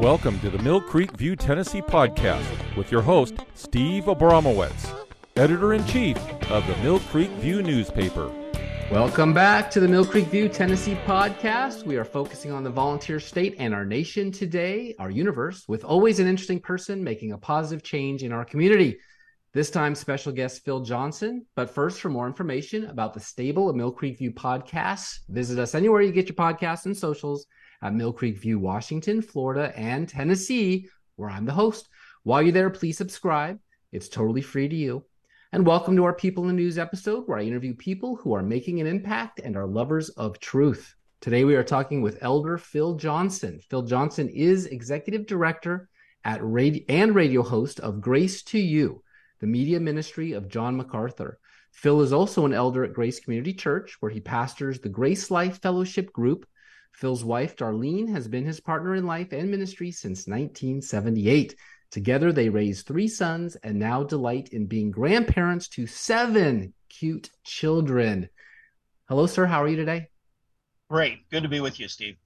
Welcome to the Mill Creek View Tennessee podcast with your host, Steve Abramowitz, editor in chief of the Mill Creek View newspaper. Welcome back to the Mill Creek View Tennessee podcast. We are focusing on the volunteer state and our nation today, our universe, with always an interesting person making a positive change in our community. This time, special guest Phil Johnson. But first, for more information about the stable of Mill Creek View podcasts, visit us anywhere you get your podcasts and socials at Mill Creek View, Washington, Florida, and Tennessee, where I'm the host. While you're there, please subscribe. It's totally free to you. And welcome to our People in the News episode, where I interview people who are making an impact and are lovers of truth. Today, we are talking with Elder Phil Johnson. Phil Johnson is executive director at radio and radio host of Grace to You, the media ministry of John MacArthur. Phil is also an elder at Grace Community Church, where he pastors the Grace Life Fellowship Group Phil's wife, Darlene, has been his partner in life and ministry since 1978. Together, they raised three sons and now delight in being grandparents to seven cute children. Hello, sir. How are you today? Great. Good to be with you, Steve.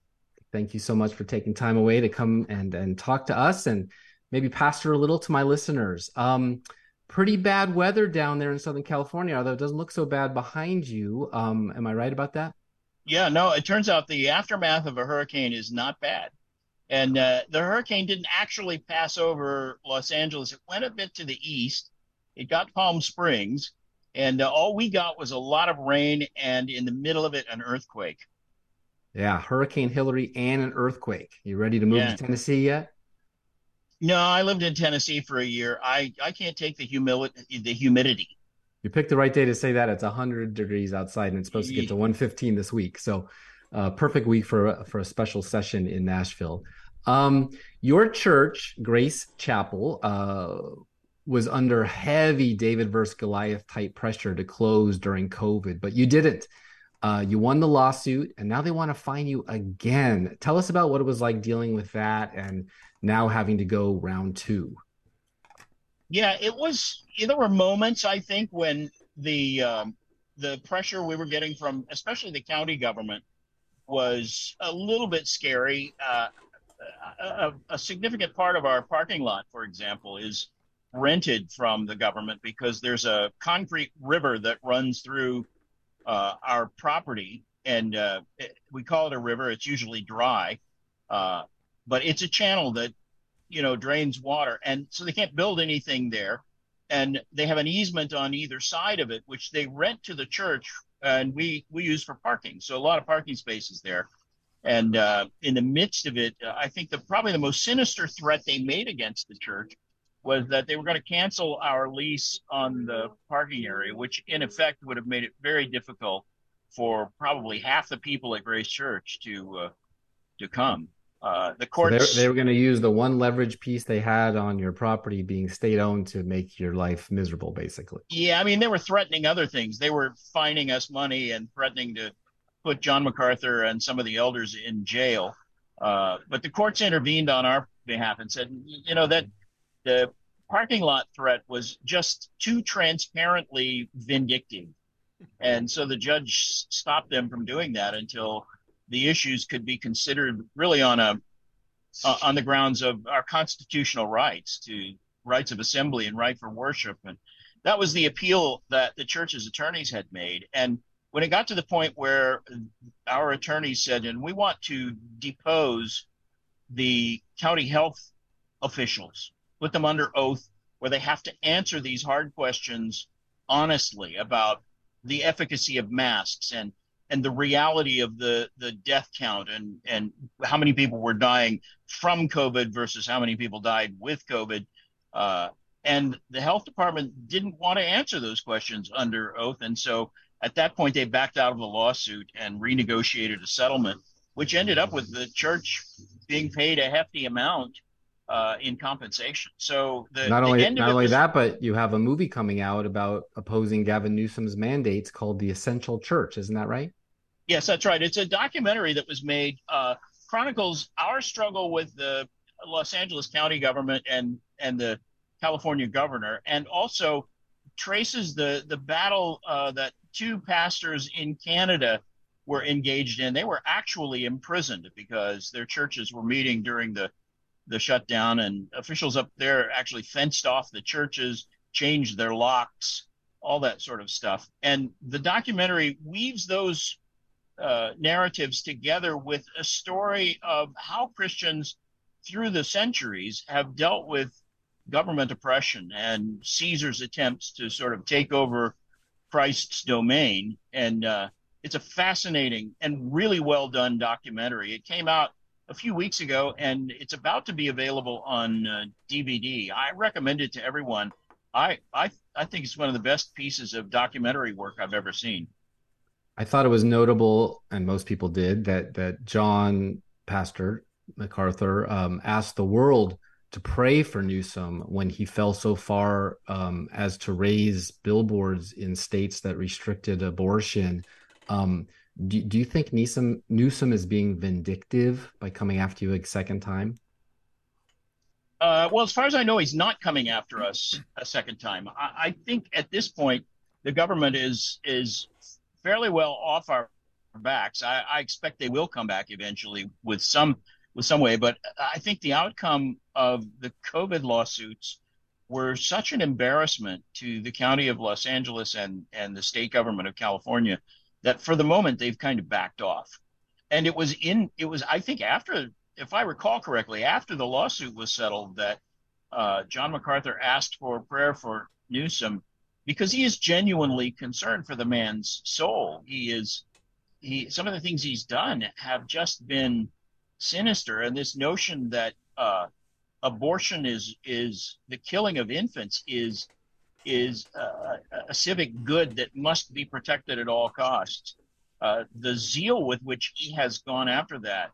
Thank you so much for taking time away to come and, and talk to us and maybe pastor a little to my listeners. Um, pretty bad weather down there in Southern California, although it doesn't look so bad behind you. Um, am I right about that? Yeah, no, it turns out the aftermath of a hurricane is not bad. And uh, the hurricane didn't actually pass over Los Angeles. It went a bit to the east. It got Palm Springs. And uh, all we got was a lot of rain and in the middle of it, an earthquake. Yeah, Hurricane Hillary and an earthquake. You ready to move yeah. to Tennessee yet? No, I lived in Tennessee for a year. I, I can't take the humility, the humidity. You picked the right day to say that. It's 100 degrees outside and it's supposed to get to 115 this week. So, uh, perfect week for for a special session in Nashville. Um, your church, Grace Chapel, uh, was under heavy David versus Goliath type pressure to close during COVID, but you didn't. Uh, you won the lawsuit, and now they want to fine you again. Tell us about what it was like dealing with that, and now having to go round two. Yeah, it was. There were moments I think when the um, the pressure we were getting from, especially the county government, was a little bit scary. Uh, a, a, significant part of our parking lot, for example, is rented from the government because there's a concrete river that runs through uh, our property, and uh, it, we call it a river. It's usually dry, uh, but it's a channel that you know, drains water. And so they can't build anything there. And they have an easement on either side of it, which they rent to the church and we, we use for parking. So a lot of parking spaces there. And uh, in the midst of it, uh, I think the probably the most sinister threat they made against the church was that they were going to cancel our lease on the parking area, which in effect would have made it very difficult for probably half the people at Grace Church to uh, to come. Uh, the courts so they were going to use the one leverage piece they had on your property being state owned to make your life miserable, basically. Yeah, I mean they were threatening other things. They were fining us money and threatening to put John MacArthur and some of the elders in jail. Uh, but the courts intervened on our behalf and said, you know, that the parking lot threat was just too transparently vindictive. And so the judge stopped them from doing that until the issues could be considered really on a uh, on the grounds of our constitutional rights to rights of assembly and right for worship. And that was the appeal that the church's attorneys had made. And when it got to the point where our attorneys said and we want to depose the county health officials put them under oath where they have to answer these hard questions honestly about the efficacy of masks and and the reality of the the death count and and how many people were dying from COVID versus how many people died with COVID. Uh, and the health department didn't want to answer those questions under oath, and so at that point they backed out of the lawsuit and renegotiated a settlement, which ended up with the church being paid a hefty amount uh, in compensation. So the, not only not only was, that, but you have a movie coming out about opposing Gavin Newsom's mandates called The Essential Church. Isn't that right? Yes, that's right. It's a documentary that was made uh, chronicles our struggle with the Los Angeles County government and and the California governor, and also traces the the battle uh, that two pastors in Canada were engaged in. They were actually imprisoned because their churches were meeting during the the shutdown, and officials up there actually fenced off the churches, changed their locks, all that sort of stuff. And the documentary weaves those uh, narratives together with a story of how Christians through the centuries have dealt with government oppression and Caesar's attempts to sort of take over Christ's domain. And uh, it's a fascinating and really well done documentary. It came out a few weeks ago and it's about to be available on uh, DVD. I recommend it to everyone. I, I I think it's one of the best pieces of documentary work I've ever seen. I thought it was notable, and most people did, that that John Pastor MacArthur um, asked the world to pray for Newsom when he fell so far um, as to raise billboards in states that restricted abortion. Um, do, do you think Newsom Newsom is being vindictive by coming after you a second time? Uh, well, as far as I know, he's not coming after us a second time. I, I think at this point, the government is is fairly well off our backs. I, I, expect they will come back eventually with some with some way, but I think the outcome of the COVID lawsuits were such an embarrassment to the county of Los Angeles and and the state government of California that for the moment they've kind of backed off. And it was in it was I think after if I recall correctly, after the lawsuit was settled, that uh, John MacArthur asked for prayer for Newsom because he is genuinely concerned for the man's soul. He is he some of the things he's done have just been sinister, and this notion that uh, abortion is is the killing of infants is is uh, a civic good that must be protected at all costs. Uh, the zeal with which he has gone after that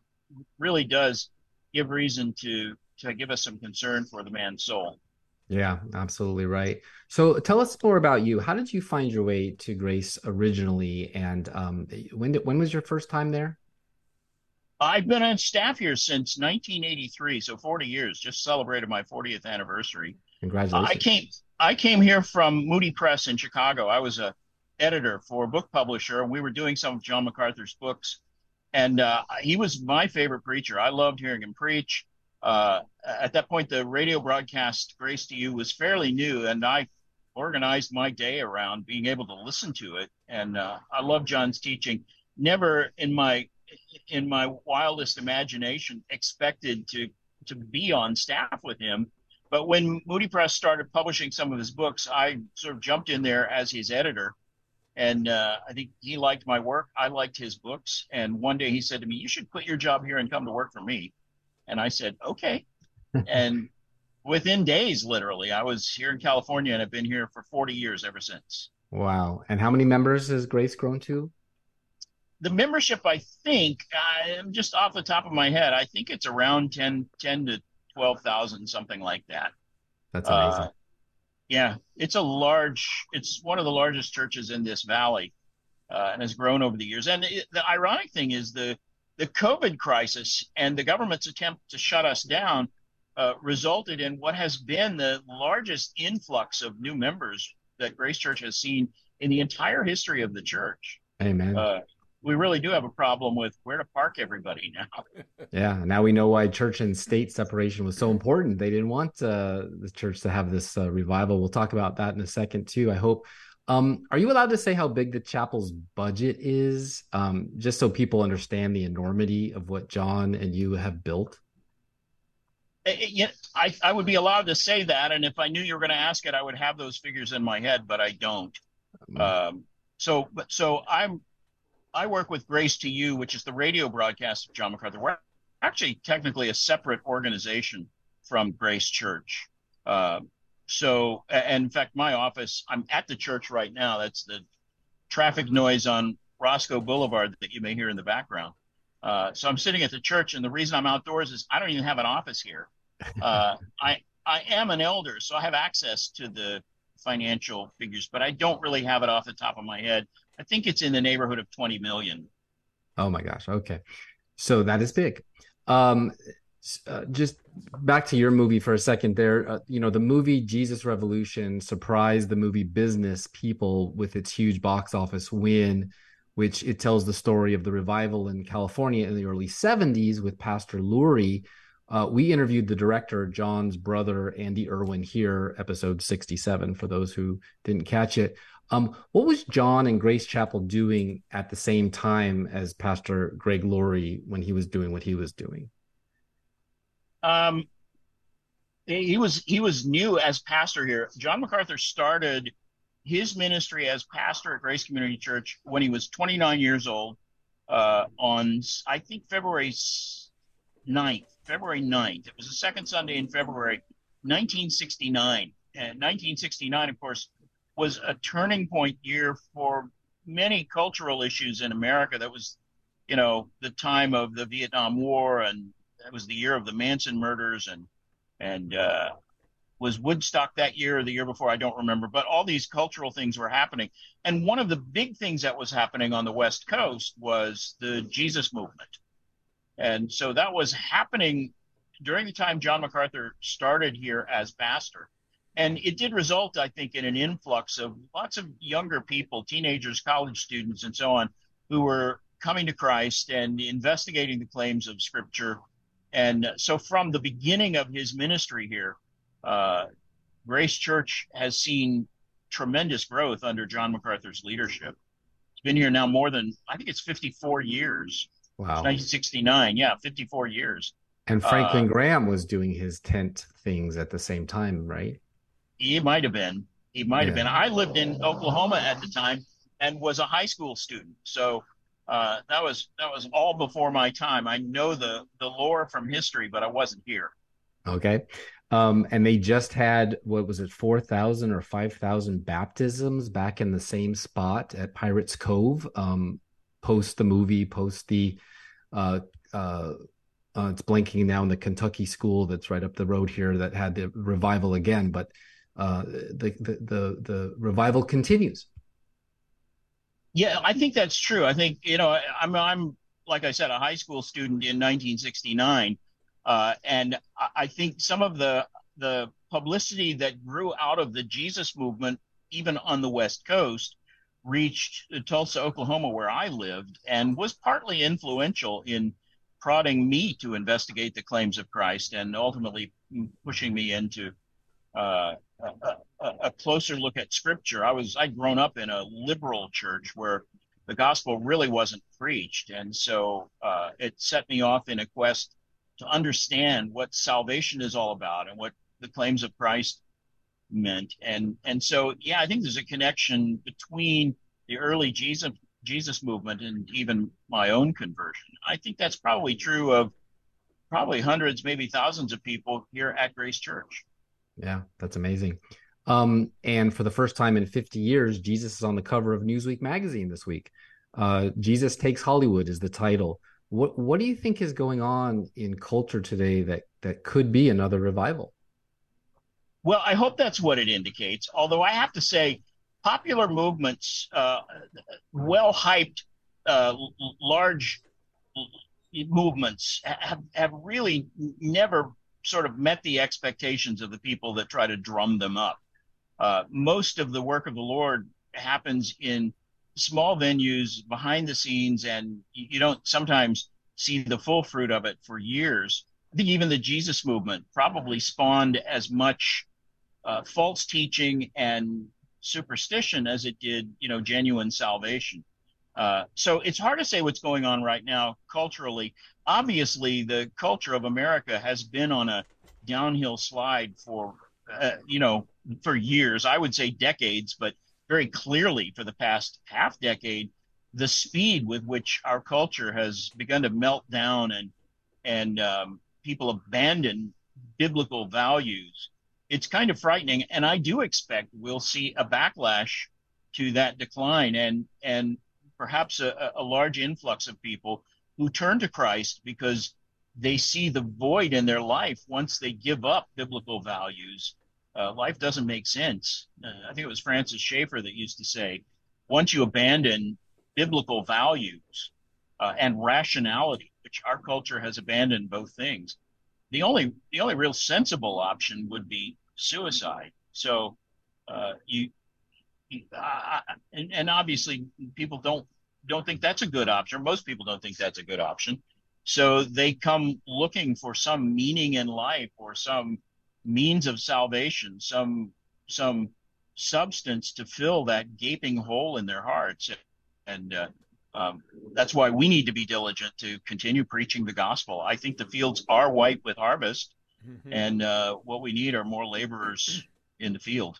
really does give reason to to give us some concern for the man's soul. Yeah, absolutely right. So tell us more about you. How did you find your way to Grace originally, and um, when did, when was your first time there? I've been on staff here since 1983, so 40 years. Just celebrated my 40th anniversary. Congratulations! I came I came here from Moody Press in Chicago. I was a editor for a book publisher, and we were doing some of John MacArthur's books and uh, he was my favorite preacher. I loved hearing him preach. Uh, at that point, the radio broadcast "Grace to You" was fairly new, and I organized my day around being able to listen to it. And uh, I love John's teaching. Never in my in my wildest imagination expected to to be on staff with him. But when Moody Press started publishing some of his books, I sort of jumped in there as his editor and uh, I think he liked my work. I liked his books. And one day he said to me, "You should quit your job here and come to work for me." And I said, "Okay." and within days, literally, I was here in California and I've been here for 40 years ever since. Wow! And how many members has Grace grown to? The membership, I think, I'm just off the top of my head. I think it's around 10, 10 to 12,000, something like that. That's amazing. Uh, yeah, it's a large. It's one of the largest churches in this valley, uh, and has grown over the years. And it, the ironic thing is the the COVID crisis and the government's attempt to shut us down uh, resulted in what has been the largest influx of new members that Grace Church has seen in the entire history of the church. Amen. Uh, we really do have a problem with where to park everybody now. yeah, now we know why church and state separation was so important. They didn't want uh, the church to have this uh, revival. We'll talk about that in a second too. I hope. Um, are you allowed to say how big the chapel's budget is, um, just so people understand the enormity of what John and you have built? Eh, eh, yeah, I, I would be allowed to say that, and if I knew you were going to ask it, I would have those figures in my head, but I don't. Mm-hmm. Um, so, but so I'm I work with Grace to You, which is the radio broadcast of John MacArthur. We're actually technically a separate organization from Grace Church. Uh, so, and in fact, my office, I'm at the church right now. That's the traffic noise on Roscoe Boulevard that you may hear in the background. Uh, so I'm sitting at the church, and the reason I'm outdoors is I don't even have an office here. Uh, I I am an elder, so I have access to the financial figures, but I don't really have it off the top of my head. I think it's in the neighborhood of 20 million. Oh my gosh. Okay. So that is big. Um, uh, just back to your movie for a second there. Uh, you know, the movie Jesus Revolution surprised the movie business people with its huge box office win, which it tells the story of the revival in California in the early 70s with Pastor Laurie Uh, we interviewed the director, John's brother, Andy Erwin, here, episode 67, for those who didn't catch it. Um, what was John and Grace Chapel doing at the same time as Pastor Greg Laurie when he was doing what he was doing? Um, he was he was new as pastor here. John MacArthur started his ministry as pastor at Grace Community Church when he was 29 years old uh, on I think February 9th, February 9th. It was the second Sunday in February 1969. And 1969, of course, was a turning point year for many cultural issues in America. That was, you know, the time of the Vietnam War, and that was the year of the Manson murders, and and uh, was Woodstock that year or the year before? I don't remember. But all these cultural things were happening, and one of the big things that was happening on the West Coast was the Jesus movement, and so that was happening during the time John MacArthur started here as pastor and it did result, I think, in an influx of lots of younger people, teenagers, college students, and so on, who were coming to Christ and investigating the claims of Scripture. And so, from the beginning of his ministry here, uh, Grace Church has seen tremendous growth under John MacArthur's leadership. It's been here now more than, I think it's 54 years. Wow. 1969. Yeah, 54 years. And Franklin uh, Graham was doing his tent things at the same time, right? He might have been. He might yeah. have been. I lived in Oklahoma at the time and was a high school student. So uh, that was that was all before my time. I know the the lore from history, but I wasn't here. Okay. Um, and they just had what was it, four thousand or five thousand baptisms back in the same spot at Pirates Cove. Um, post the movie, post the uh, uh, uh, it's blinking now in the Kentucky school that's right up the road here that had the revival again. But uh, the, the, the the revival continues. Yeah, I think that's true. I think you know I'm I'm like I said a high school student in 1969, uh, and I think some of the the publicity that grew out of the Jesus movement, even on the West Coast, reached Tulsa, Oklahoma, where I lived, and was partly influential in prodding me to investigate the claims of Christ and ultimately pushing me into uh, a, a, closer look at scripture. I was I'd grown up in a liberal church where the gospel really wasn't preached, and so uh, it set me off in a quest to understand what salvation is all about and what the claims of Christ meant. And and so yeah, I think there's a connection between the early Jesus Jesus movement and even my own conversion. I think that's probably true of probably hundreds, maybe thousands of people here at Grace Church. Yeah, that's amazing. Um, and for the first time in 50 years, Jesus is on the cover of Newsweek magazine this week. Uh, Jesus Takes Hollywood is the title. What what do you think is going on in culture today that that could be another revival? Well, I hope that's what it indicates. Although I have to say, popular movements, uh, well hyped, uh, large movements have, have really never sort of met the expectations of the people that try to drum them up. Uh, most of the work of the Lord happens in small venues behind the scenes, and you don't sometimes see the full fruit of it for years. I think even the Jesus movement probably spawned as much uh, false teaching and superstition as it did, you know, genuine salvation. Uh, so it's hard to say what's going on right now culturally. Obviously, the culture of America has been on a downhill slide for, uh, you know, for years. I would say decades, but very clearly for the past half decade, the speed with which our culture has begun to melt down and and um, people abandon biblical values. It's kind of frightening, and I do expect we'll see a backlash to that decline. And and perhaps a, a large influx of people who turn to Christ because they see the void in their life once they give up biblical values. Uh, life doesn't make sense. Uh, I think it was Francis Schaeffer that used to say, once you abandon biblical values uh, and rationality, which our culture has abandoned both things, the only the only real sensible option would be suicide. So uh, you uh, and, and obviously people don't don't think that's a good option. Most people don't think that's a good option. So they come looking for some meaning in life or some means of salvation, some some substance to fill that gaping hole in their hearts. And uh, um, that's why we need to be diligent to continue preaching the gospel. I think the fields are white with harvest, mm-hmm. and uh, what we need are more laborers in the field.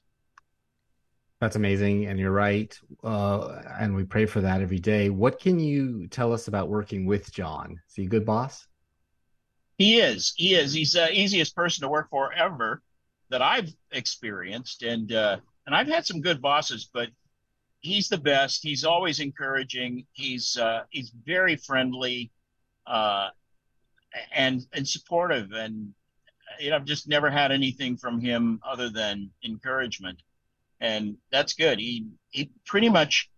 That's amazing, and you're right. Uh, and we pray for that every day. What can you tell us about working with John? Is he a good boss? He is. He is. He's the easiest person to work for ever that I've experienced, and uh, and I've had some good bosses, but he's the best. He's always encouraging. He's uh, he's very friendly, uh, and and supportive. And you know, I've just never had anything from him other than encouragement, and that's good. He he pretty much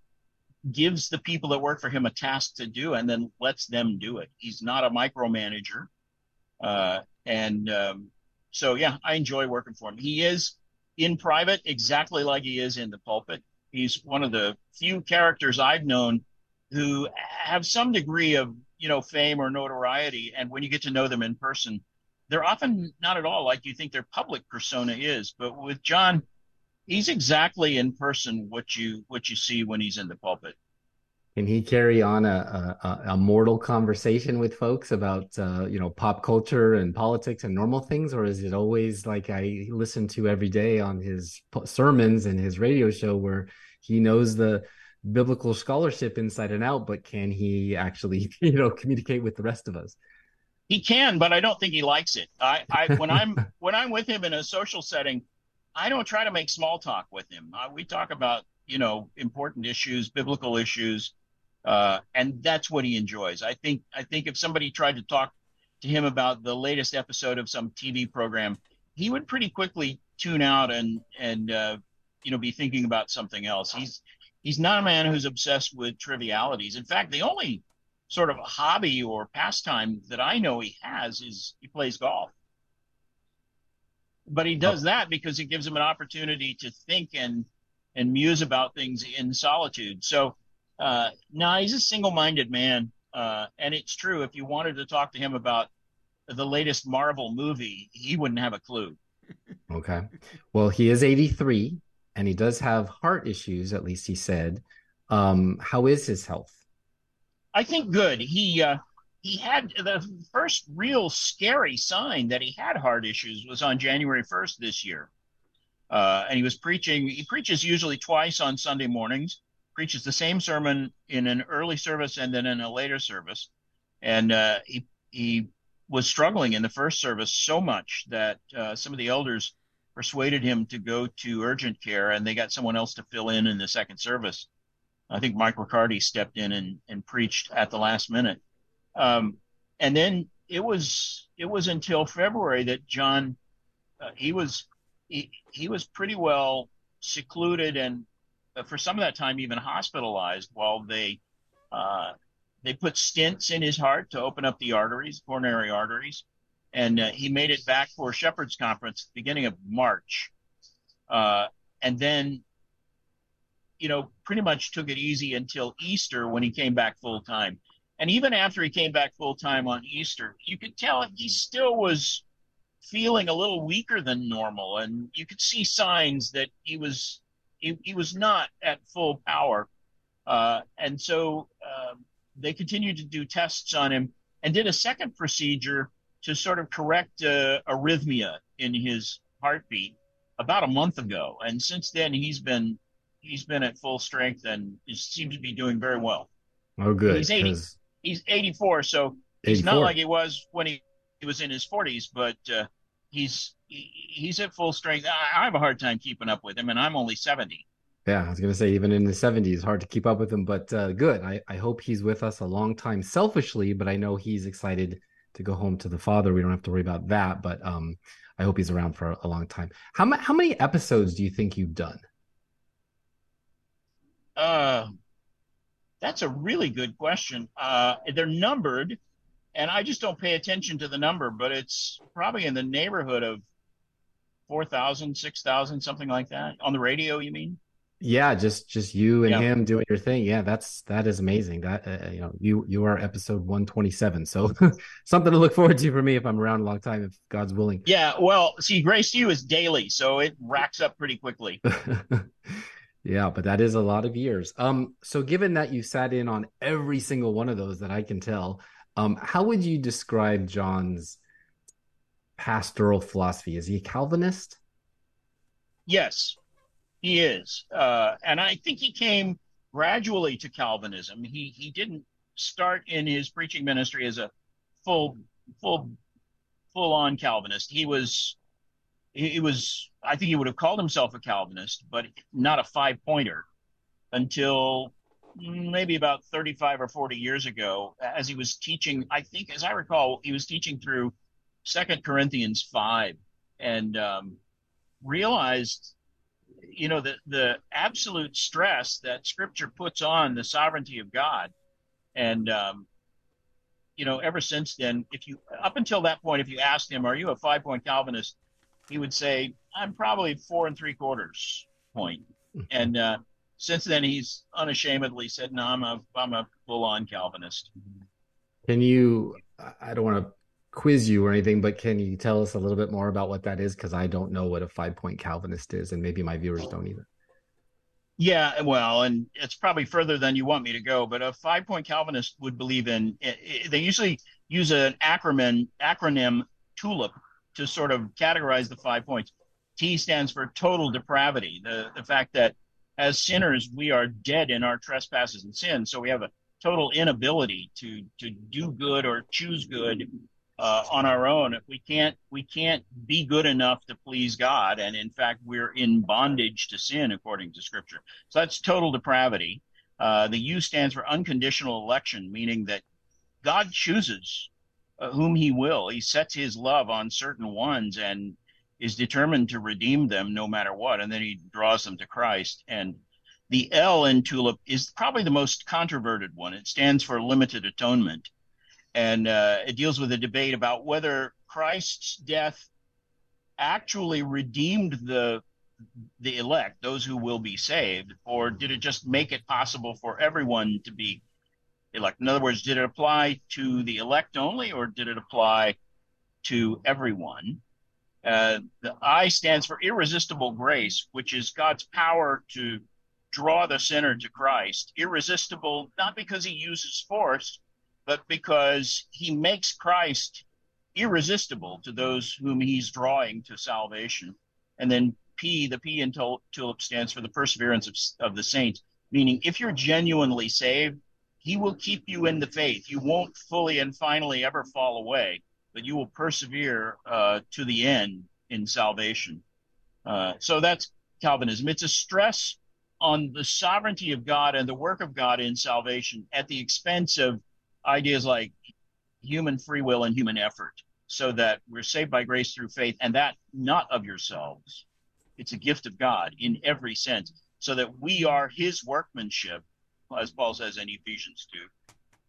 gives the people that work for him a task to do, and then lets them do it. He's not a micromanager, uh, and um, so yeah, I enjoy working for him. He is in private exactly like he is in the pulpit he's one of the few characters I've known who have some degree of you know fame or notoriety, and when you get to know them in person, they're often not at all like you think their public persona is. But with John, he's exactly in person what you what you see when he's in the pulpit. Can he carry on a, a, a mortal conversation with folks about uh, you know pop culture and politics and normal things, or is it always like I listen to every day on his sermons and his radio show where he knows the biblical scholarship inside and out, but can he actually you know communicate with the rest of us? He can, but I don't think he likes it. I, I when I'm when I'm with him in a social setting, I don't try to make small talk with him. Uh, we talk about you know important issues, biblical issues uh, and that's what he enjoys. I think I think if somebody tried to talk to him about the latest episode of some TV program, he would pretty quickly tune out and and uh, you know be thinking about something else. He's he's not a man who's obsessed with trivialities. In fact, the only sort of hobby or pastime that I know he has is he plays golf. But he does that because it gives him an opportunity to think and and muse about things in solitude. So uh, no, he's a single-minded man, uh, and it's true. If you wanted to talk to him about the latest Marvel movie, he wouldn't have a clue. Okay. Well, he is 83 and he does have heart issues, at least he said. Um, how is his health? I think good. He uh, he had the first real scary sign that he had heart issues was on January 1st this year. Uh, and he was preaching. He preaches usually twice on Sunday mornings preaches the same sermon in an early service and then in a later service. And uh, he he was struggling in the first service so much that uh, some of the elders persuaded him to go to urgent care, and they got someone else to fill in in the second service. I think Mike Riccardi stepped in and, and preached at the last minute. Um, and then it was it was until February that John uh, he was he, he was pretty well secluded and uh, for some of that time even hospitalized while they uh, they put stents in his heart to open up the arteries, coronary arteries, and uh, he made it back for Shepherd's Conference beginning of March, uh, and then you know pretty much took it easy until Easter when he came back full time. And even after he came back full time on Easter, you could tell he still was feeling a little weaker than normal, and you could see signs that he was he, he was not at full power. Uh, and so uh, they continued to do tests on him and did a second procedure to sort of correct uh, arrhythmia in his heartbeat about a month ago. And since then, he's been he's been at full strength and seems to be doing very well. Oh, good. He's 80, he's 84, so 84. he's not like he was when he, he was in his 40s, but uh, he's he's at full strength. I, I have a hard time keeping up with him, and I'm only 70. Yeah, I was gonna say even in the 70s, hard to keep up with him, but uh, good. I, I hope he's with us a long time selfishly, but I know he's excited to go home to the father. We don't have to worry about that, but um, I hope he's around for a, long time. How how many episodes do you think you've done? Uh, that's a really good question. Uh, they're numbered, and I just don't pay attention to the number, but it's probably in the neighborhood of 4,000, 6,000, something like that. On the radio, you mean? Yeah, just just you and yeah. him doing your thing. Yeah, that's that is amazing. That uh, you know, you you are episode 127. So something to look forward to for me if I'm around a long time if God's willing. Yeah, well, see Grace You is daily, so it racks up pretty quickly. yeah, but that is a lot of years. Um so given that you sat in on every single one of those that I can tell, um how would you describe John's pastoral philosophy? Is he a Calvinist? Yes, he is, uh, and I think he came gradually to Calvinism. He he didn't start in his preaching ministry as a full full full on Calvinist. He was he was I think he would have called himself a Calvinist, but not a five pointer until maybe about 35 or 40 years ago as he was teaching i think as i recall he was teaching through second corinthians 5 and um, realized you know the the absolute stress that Scripture puts on the sovereignty of God, and um, you know ever since then, if you up until that point, if you asked him, "Are you a five point Calvinist?" He would say, "I'm probably four and three quarters point," and uh, since then he's unashamedly said, "No, I'm a I'm a full on Calvinist." Can you? I don't want to quiz you or anything, but can you tell us a little bit more about what that is? Because I don't know what a five point Calvinist is, and maybe my viewers don't either. Yeah, well, and it's probably further than you want me to go, but a five point Calvinist would believe in. They usually use an acronym acronym TULIP to sort of categorize the five points. T stands for total depravity, the the fact that as sinners we are dead in our trespasses and sins, so we have a total inability to to do good or choose good uh, on our own. We can't we can't be good enough to please God, and in fact, we're in bondage to sin according to Scripture. So that's total depravity. Uh, the U stands for unconditional election, meaning that God chooses whom He will. He sets His love on certain ones and is determined to redeem them no matter what, and then He draws them to Christ. And the L in TULIP is probably the most controverted one. It stands for limited atonement and uh, it deals with a debate about whether Christ's death actually redeemed the the elect, those who will be saved, or did it just make it possible for everyone to be elect? In other words, did it apply to the elect only, or did it apply to everyone? Uh, the I stands for irresistible grace, which is God's power to draw the sinner to Christ. Irresistible, not because he uses force, but because he makes Christ irresistible to those whom he's drawing to salvation. And then P, the P in TULIP stands for the perseverance of, of the saints, meaning if you're genuinely saved, he will keep you in the faith. You won't fully and finally ever fall away, but you will persevere uh, to the end in salvation. Uh, so that's Calvinism. It's a stress on the sovereignty of God and the work of God in salvation at the expense of ideas like human free will and human effort so that we're saved by grace through faith and that not of yourselves it's a gift of god in every sense so that we are his workmanship as paul says in ephesians 2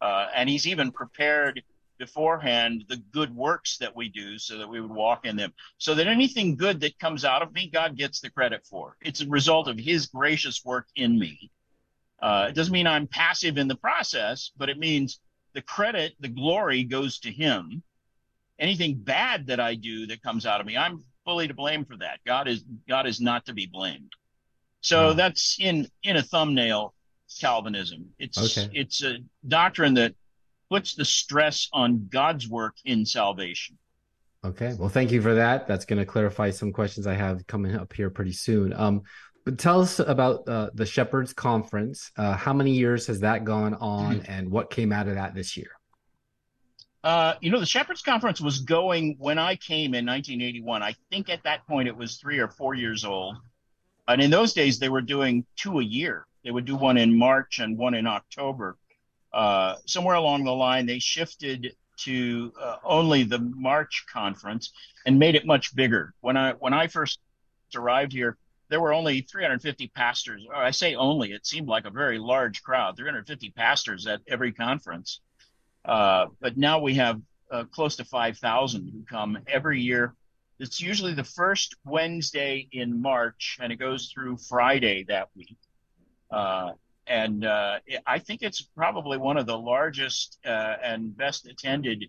uh, and he's even prepared beforehand the good works that we do so that we would walk in them so that anything good that comes out of me god gets the credit for it's a result of his gracious work in me uh, it doesn't mean i'm passive in the process but it means the credit, the glory goes to him. Anything bad that I do that comes out of me, I'm fully to blame for that. God is God is not to be blamed. So wow. that's in in a thumbnail Calvinism. It's okay. it's a doctrine that puts the stress on God's work in salvation. Okay. Well, thank you for that. That's going to clarify some questions I have coming up here pretty soon. Um, but tell us about uh, the Shepherds Conference. Uh, how many years has that gone on, mm-hmm. and what came out of that this year? Uh, you know, the Shepherds Conference was going when I came in 1981. I think at that point it was three or four years old. And in those days, they were doing two a year. They would do one in March and one in October. Uh, somewhere along the line, they shifted to uh, only the March conference and made it much bigger. When I when I first arrived here, there were only 350 pastors. I say only, it seemed like a very large crowd, 350 pastors at every conference. Uh, but now we have uh, close to 5,000 who come every year. It's usually the first Wednesday in March, and it goes through Friday that week. Uh, and uh, I think it's probably one of the largest uh, and best attended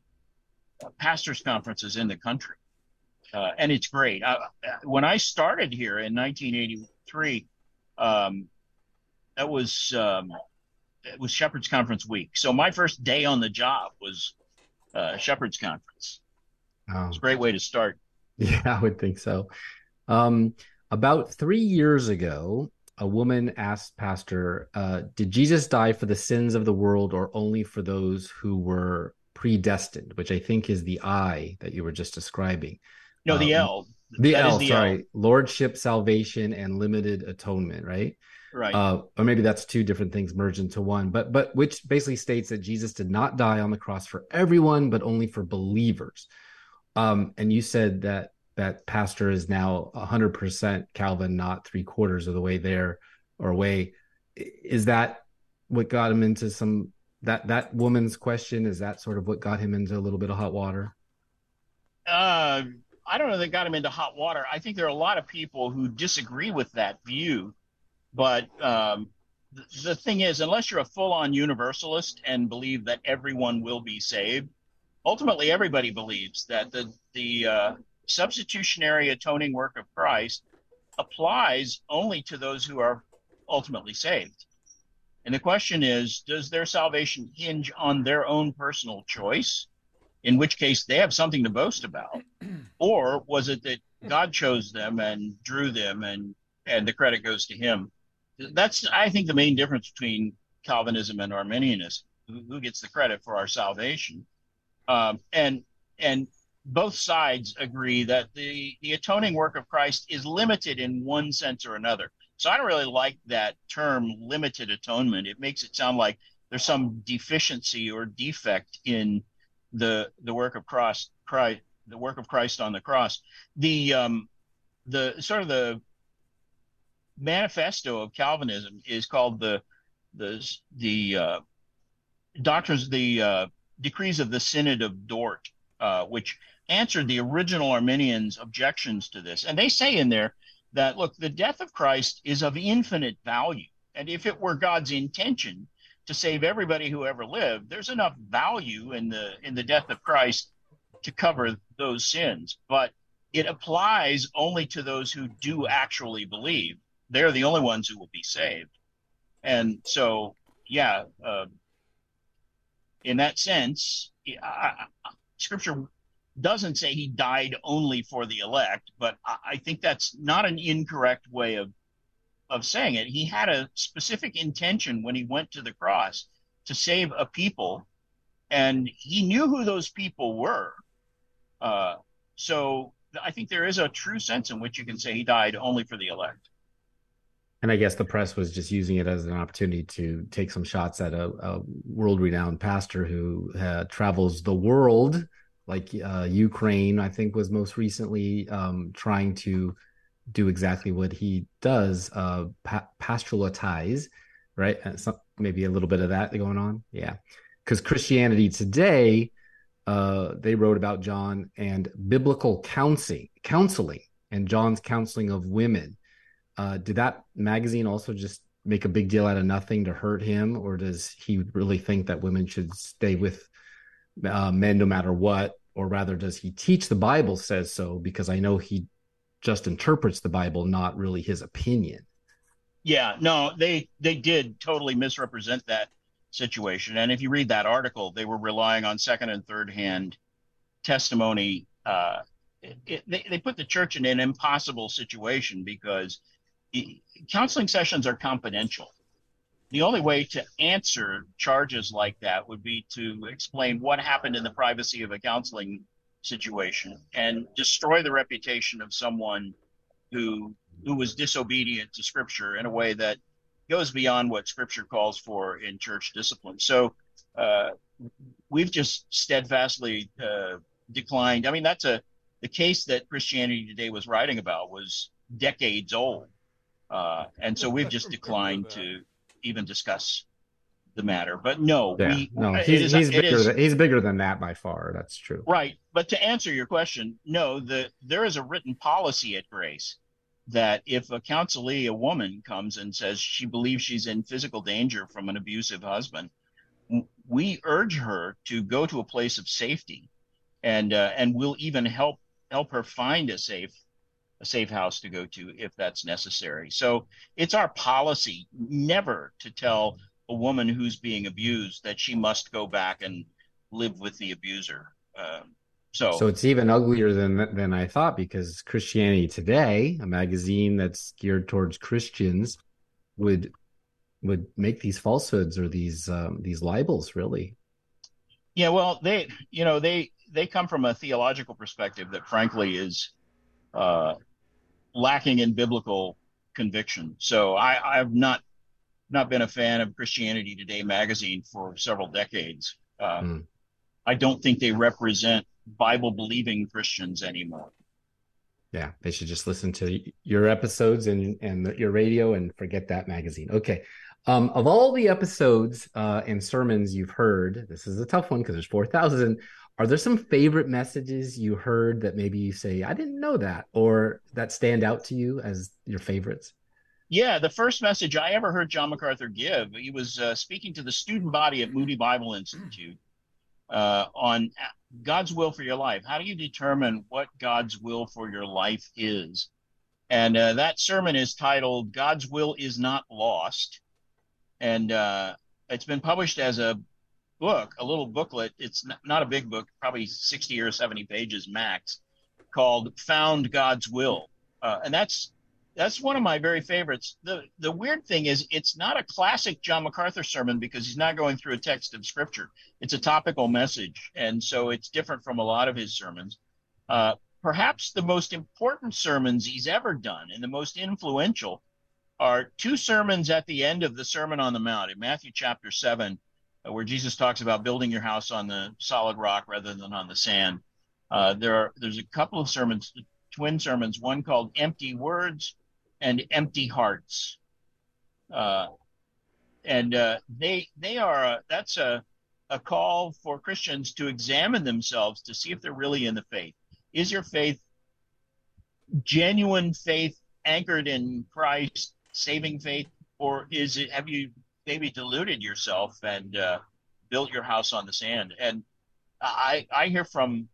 pastors' conferences in the country. Uh, and it's great. when I started here in 1983, um, that was um, it was Shepherds Conference week. So my first day on the job was uh, Shepherds Conference. Oh. It's a great way to start. Yeah, I would think so. Um, about three years ago, a woman asked Pastor, uh, Did Jesus die for the sins of the world or only for those who were predestined? Which I think is the I that you were just describing. No, the um, L. The that L, the sorry. L. Lordship, salvation, and limited atonement, right? right uh, or maybe that's two different things merged into one but but which basically states that jesus did not die on the cross for everyone but only for believers um, and you said that that pastor is now 100% calvin not three quarters of the way there or way. Is that what got him into some that that woman's question? Is that sort of what got him into a little bit of hot water? Uh I don't know that got him into hot water. I think there are a lot of people who disagree with that view but um, the thing is, unless you're a full-on universalist and believe that everyone will be saved, ultimately everybody believes that the the uh, substitutionary atoning work of Christ applies only to those who are ultimately saved. And the question is, does their salvation hinge on their own personal choice, in which case they have something to boast about, or was it that God chose them and drew them, and and the credit goes to Him? that's I think the main difference between Calvinism and Arminianism. Who, gets the credit for our salvation? Um, and and both sides agree that the the atoning work of Christ is limited in one sense or another. So I don't really like that term limited atonement. It makes it sound like there's some deficiency or defect in the the work of cross Christ the work of Christ on the cross. The um the sort of the manifesto of Calvinism is called the the the uh, doctrines the uh, decrees of the Synod of Dort, uh, which answered the original Arminians' objections to this, and they say in there that look, the death of Christ is of infinite value, and if it were God's intention to save everybody who ever lived, there's enough value in the in the death of Christ to cover those sins, but it applies only to those who do actually believe. They're the only ones who will be saved. And so, yeah, uh, in that sense, I, I, Scripture doesn't say he died only for the elect, but I, think that's not an incorrect way of of saying it. He had a specific intention when he went to the cross to save a people, and he knew who those people were. Uh, so I think there is a true sense in which you can say he died only for the elect and I guess the press was just using it as an opportunity to take some shots at a, a world-renowned pastor who uh, travels the world, like uh, Ukraine, I think was most recently um, trying to do exactly what he does, uh, pa- pastoralize, right? Some, maybe a little bit of that going on, yeah. Because Christianity Today, uh, they wrote about John and biblical counseling, counseling, and John's counseling of women uh, did that magazine also just make a big deal out of nothing to hurt him, or does he really think that women should stay with uh, men no matter what? Or rather, does he teach the Bible says so? Because I know he just interprets the Bible, not really his opinion. Yeah, no, they they did totally misrepresent that situation. And if you read that article, they were relying on second and third hand testimony. Uh, it, it, they, they put the church in an impossible situation because counseling sessions are confidential. The only way to answer charges like that would be to explain what happened in the privacy of a counseling situation and destroy the reputation of someone who who was disobedient to scripture in a way that goes beyond what scripture calls for in church discipline. So uh, we've just steadfastly uh, declined. I mean, that's a the case that Christianity Today was writing about was decades old. Uh, and so we've just declined to even discuss the matter. But no, yeah, we, no, he's, is, he's bigger. Is, than, he's bigger than that by far. That's true. Right. But to answer your question, no, the there is a written policy at Grace that if a counselee, a woman, comes and says she believes she's in physical danger from an abusive husband, we urge her to go to a place of safety, and uh, and we'll even help help her find a safe a safe house to go to if that's necessary. So it's our policy never to tell a woman who's being abused that she must go back and live with the abuser. Um, so, so it's even uglier than than I thought because Christianity Today, a magazine that's geared towards Christians, would would make these falsehoods or these um, these libels really. Yeah, well, they you know they they come from a theological perspective that frankly is uh, lacking in biblical conviction. So I, I've not not been a fan of Christianity Today magazine for several decades. Uh, mm. I don't think they represent Bible believing Christians anymore. Yeah, they should just listen to your episodes and and your radio and forget that magazine. Okay. Um, of all the episodes uh, and sermons you've heard, this is a tough one because there's 4,000. Are there some favorite messages you heard that maybe you say, I didn't know that, or that stand out to you as your favorites? Yeah, the first message I ever heard John MacArthur give, he was uh, speaking to the student body at Moody Bible Institute uh, on God's will for your life. How do you determine what God's will for your life is? And uh, that sermon is titled God's Will is Not Lost. And uh, it's been published as a book, a little booklet. It's not a big book, probably 60 or 70 pages max, called Found God's Will. Uh, and that's that's one of my very favorites. The the weird thing is it's not a classic John MacArthur sermon because he's not going through a text of scripture. It's a topical message, and so it's different from a lot of his sermons. Uh, perhaps the most important sermons he's ever done and the most influential are two sermons at the end of the Sermon on the Mount in Matthew chapter seven, where Jesus talks about building your house on the solid rock rather than on the sand. Uh, there are there's a couple of sermons, twin sermons, one called "Empty Words." and empty hearts. Uh, and uh, they they are a, that's a a call for Christians to examine themselves to see if they're really in the faith. Is your faith genuine faith anchored in Christ, saving faith, or is it have you maybe deluded yourself and uh, built your house on the sand? And I I hear from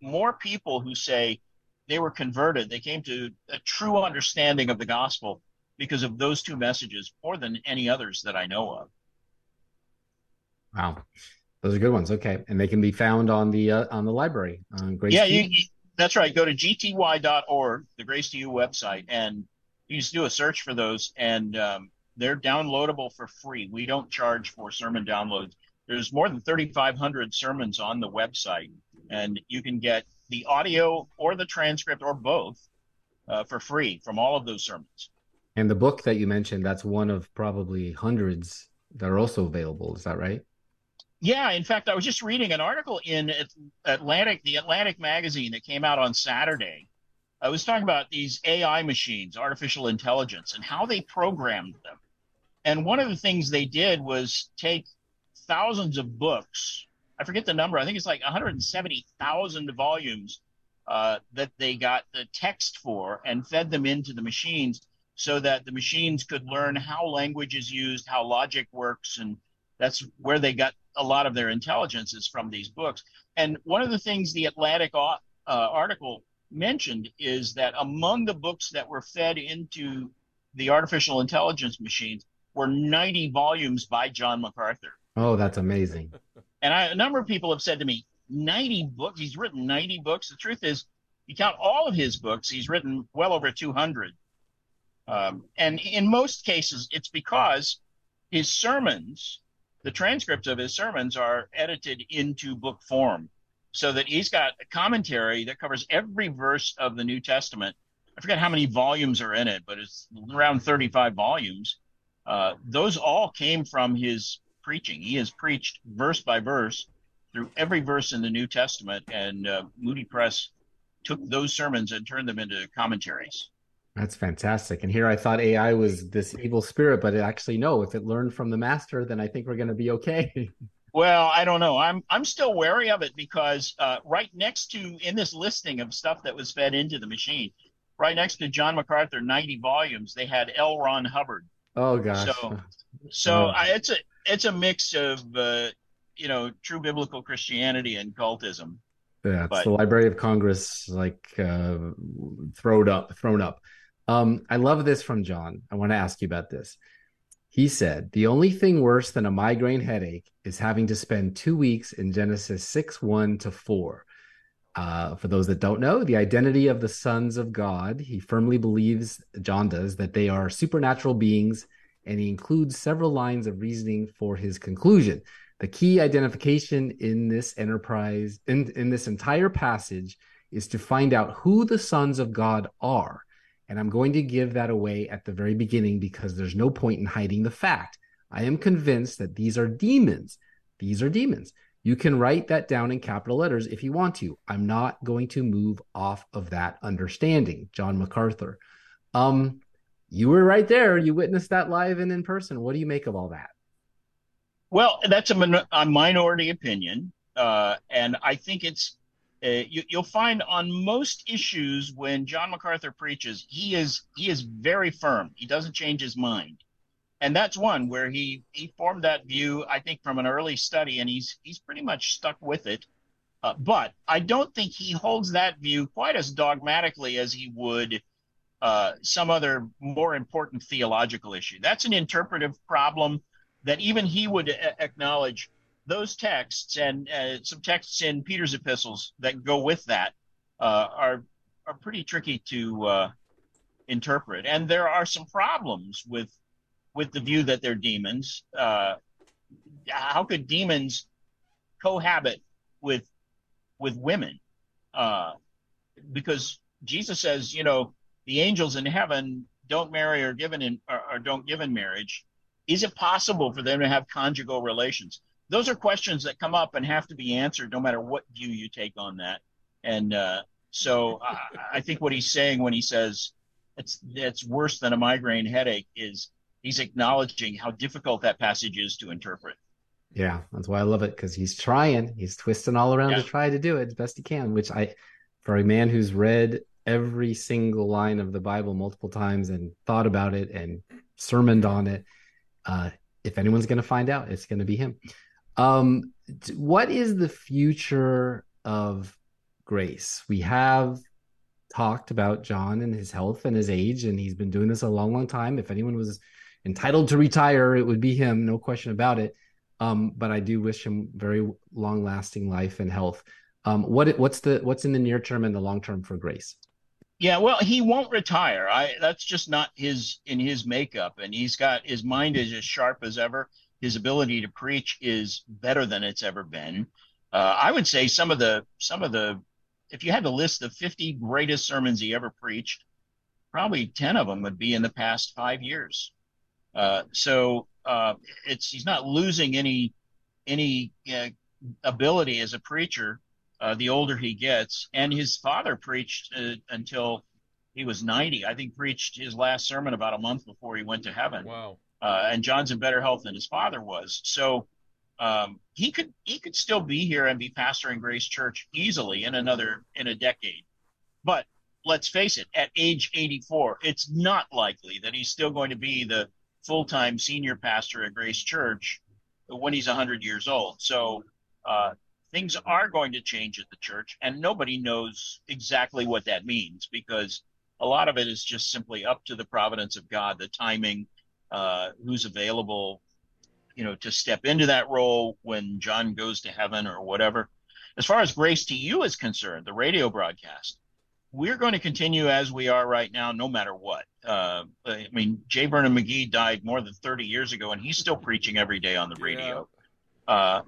more people who say they were converted. They came to a true understanding of the gospel because of those two messages more than any others that I know of. Wow. Those are good ones. Okay. And they can be found on the uh, on the library. On Grace yeah, you, that's right. Go to gty.org, the Grace to You website, and you just do a search for those, and um, they're downloadable for free. We don't charge for sermon downloads. There's more than 3,500 sermons on the website, and you can get the audio or the transcript or both uh, for free from all of those sermons. And the book that you mentioned, that's one of probably hundreds that are also available. Is that right? Yeah. In fact, I was just reading an article in Atlantic, the Atlantic magazine that came out on Saturday. I was talking about these AI machines, artificial intelligence, and how they programmed them. And one of the things they did was take thousands of books I forget the number. I think it's like 170,000 volumes uh, that they got the text for and fed them into the machines so that the machines could learn how language is used, how logic works, and that's where they got a lot of their intelligence is from these books. And one of the things the Atlantic uh, article mentioned is that among the books that were fed into the artificial intelligence machines were 90 volumes by John MacArthur. Oh, that's amazing. And I, a number of people have said to me, 90 books. He's written 90 books. The truth is, you count all of his books, he's written well over 200. Um, and in most cases, it's because his sermons, the transcripts of his sermons, are edited into book form so that he's got a commentary that covers every verse of the New Testament. I forget how many volumes are in it, but it's around 35 volumes. Uh, those all came from his preaching. He has preached verse by verse through every verse in the New Testament, and uh, Moody Press took those sermons and turned them into commentaries. That's fantastic. And here I thought AI was this evil spirit, but actually, no, if it learned from the master, then I think we're going to be okay. well, I don't know. I'm I'm still wary of it because uh, right next to in this listing of stuff that was fed into the machine right next to John MacArthur, 90 volumes, they had L. Ron Hubbard. Oh gosh. So, so I, it's a it's a mix of uh, you know true biblical Christianity and cultism. Yeah, it's but, the Library of Congress like uh, thrown up, thrown up. Um, I love this from John. I want to ask you about this. He said, The only thing worse than a migraine headache is having to spend two weeks in Genesis 6 1 to 4. Uh, for those that don't know, the identity of the sons of God, he firmly believes, John does, that they are supernatural beings, and he includes several lines of reasoning for his conclusion. The key identification in this enterprise, in, in this entire passage, is to find out who the sons of God are and I'm going to give that away at the very beginning because there's no point in hiding the fact. I am convinced that these are demons. These are demons. You can write that down in capital letters if you want to. I'm not going to move off of that understanding. John MacArthur. Um, you were right there. You witnessed that live and in person. What do you make of all that? Well, that's a, min- a minority opinion. Uh, and I think it's uh, you, will find on most issues when John MacArthur preaches, he is he is very firm. He doesn't change his mind, and that's one where he he formed that view. I think from an early study, and he's he's pretty much stuck with it. Uh, but I don't think he holds that view quite as dogmatically as he would uh, some other more important theological issue. That's an interpretive problem that even he would a- acknowledge those texts and uh, some texts in Peter's epistles that go with that uh, are are pretty tricky to uh, interpret, and there are some problems with with the view that they're demons. Uh, how could demons cohabit with with women? Uh, because Jesus says, you know, the angels in heaven don't marry or given in or, or don't give in marriage. Is it possible for them to have conjugal relations? those are questions that come up and have to be answered no matter what view you take on that. And uh, so I, I, think what he's saying when he says it's it's worse than a migraine headache is he's acknowledging how difficult that passage is to interpret. Yeah, that's why I love it because he's trying, he's twisting all around yeah. to try to do it as best he can. Which I, for a man who's read every single line of the Bible multiple times and thought about it and sermoned on it, uh, if anyone's going to find out, it's going to be him. Um, what is the future of grace? We have talked about John and his health and his age, and he's been doing this a long, long time. If anyone was entitled to retire, it would be him, no question about it. Um, but I do wish him very long lasting life and health. Um, what what's the what's in the near term and the long term for Grace? Yeah, well, he won't retire. I that's just not his in his makeup, and he's got his mind is as sharp as ever his ability to preach is better than it's ever been. Uh, I would say some of the some of the if you had to list the 50 greatest sermons he ever preached, probably 10 of them would be in the past five years. Uh, so uh, it's he's not losing any any uh, ability as a preacher uh, the older he gets. And his father preached uh, until he was 90. I think preached his last sermon about a month before he went to heaven. Wow uh, and John's in better health than his father was. So um, he could he could still be here and be pastoring Grace Church easily in another in a decade. But let's face it, at age 84, it's not likely that he's still going to be the full time senior pastor at Grace Church when he's 100 years old. So uh, things are going to change at the church, and nobody knows exactly what that means because a lot of it is just simply up to the providence of God, the timing uh, who's available, you know, to step into that role when John goes to heaven or whatever. As far as Grace to You is concerned, the radio broadcast, we're going to continue as we are right now, no matter what. Uh, I mean, J. Vernon McGee died more than 30 years ago, and he's still preaching every day on the radio. Yeah. Uh,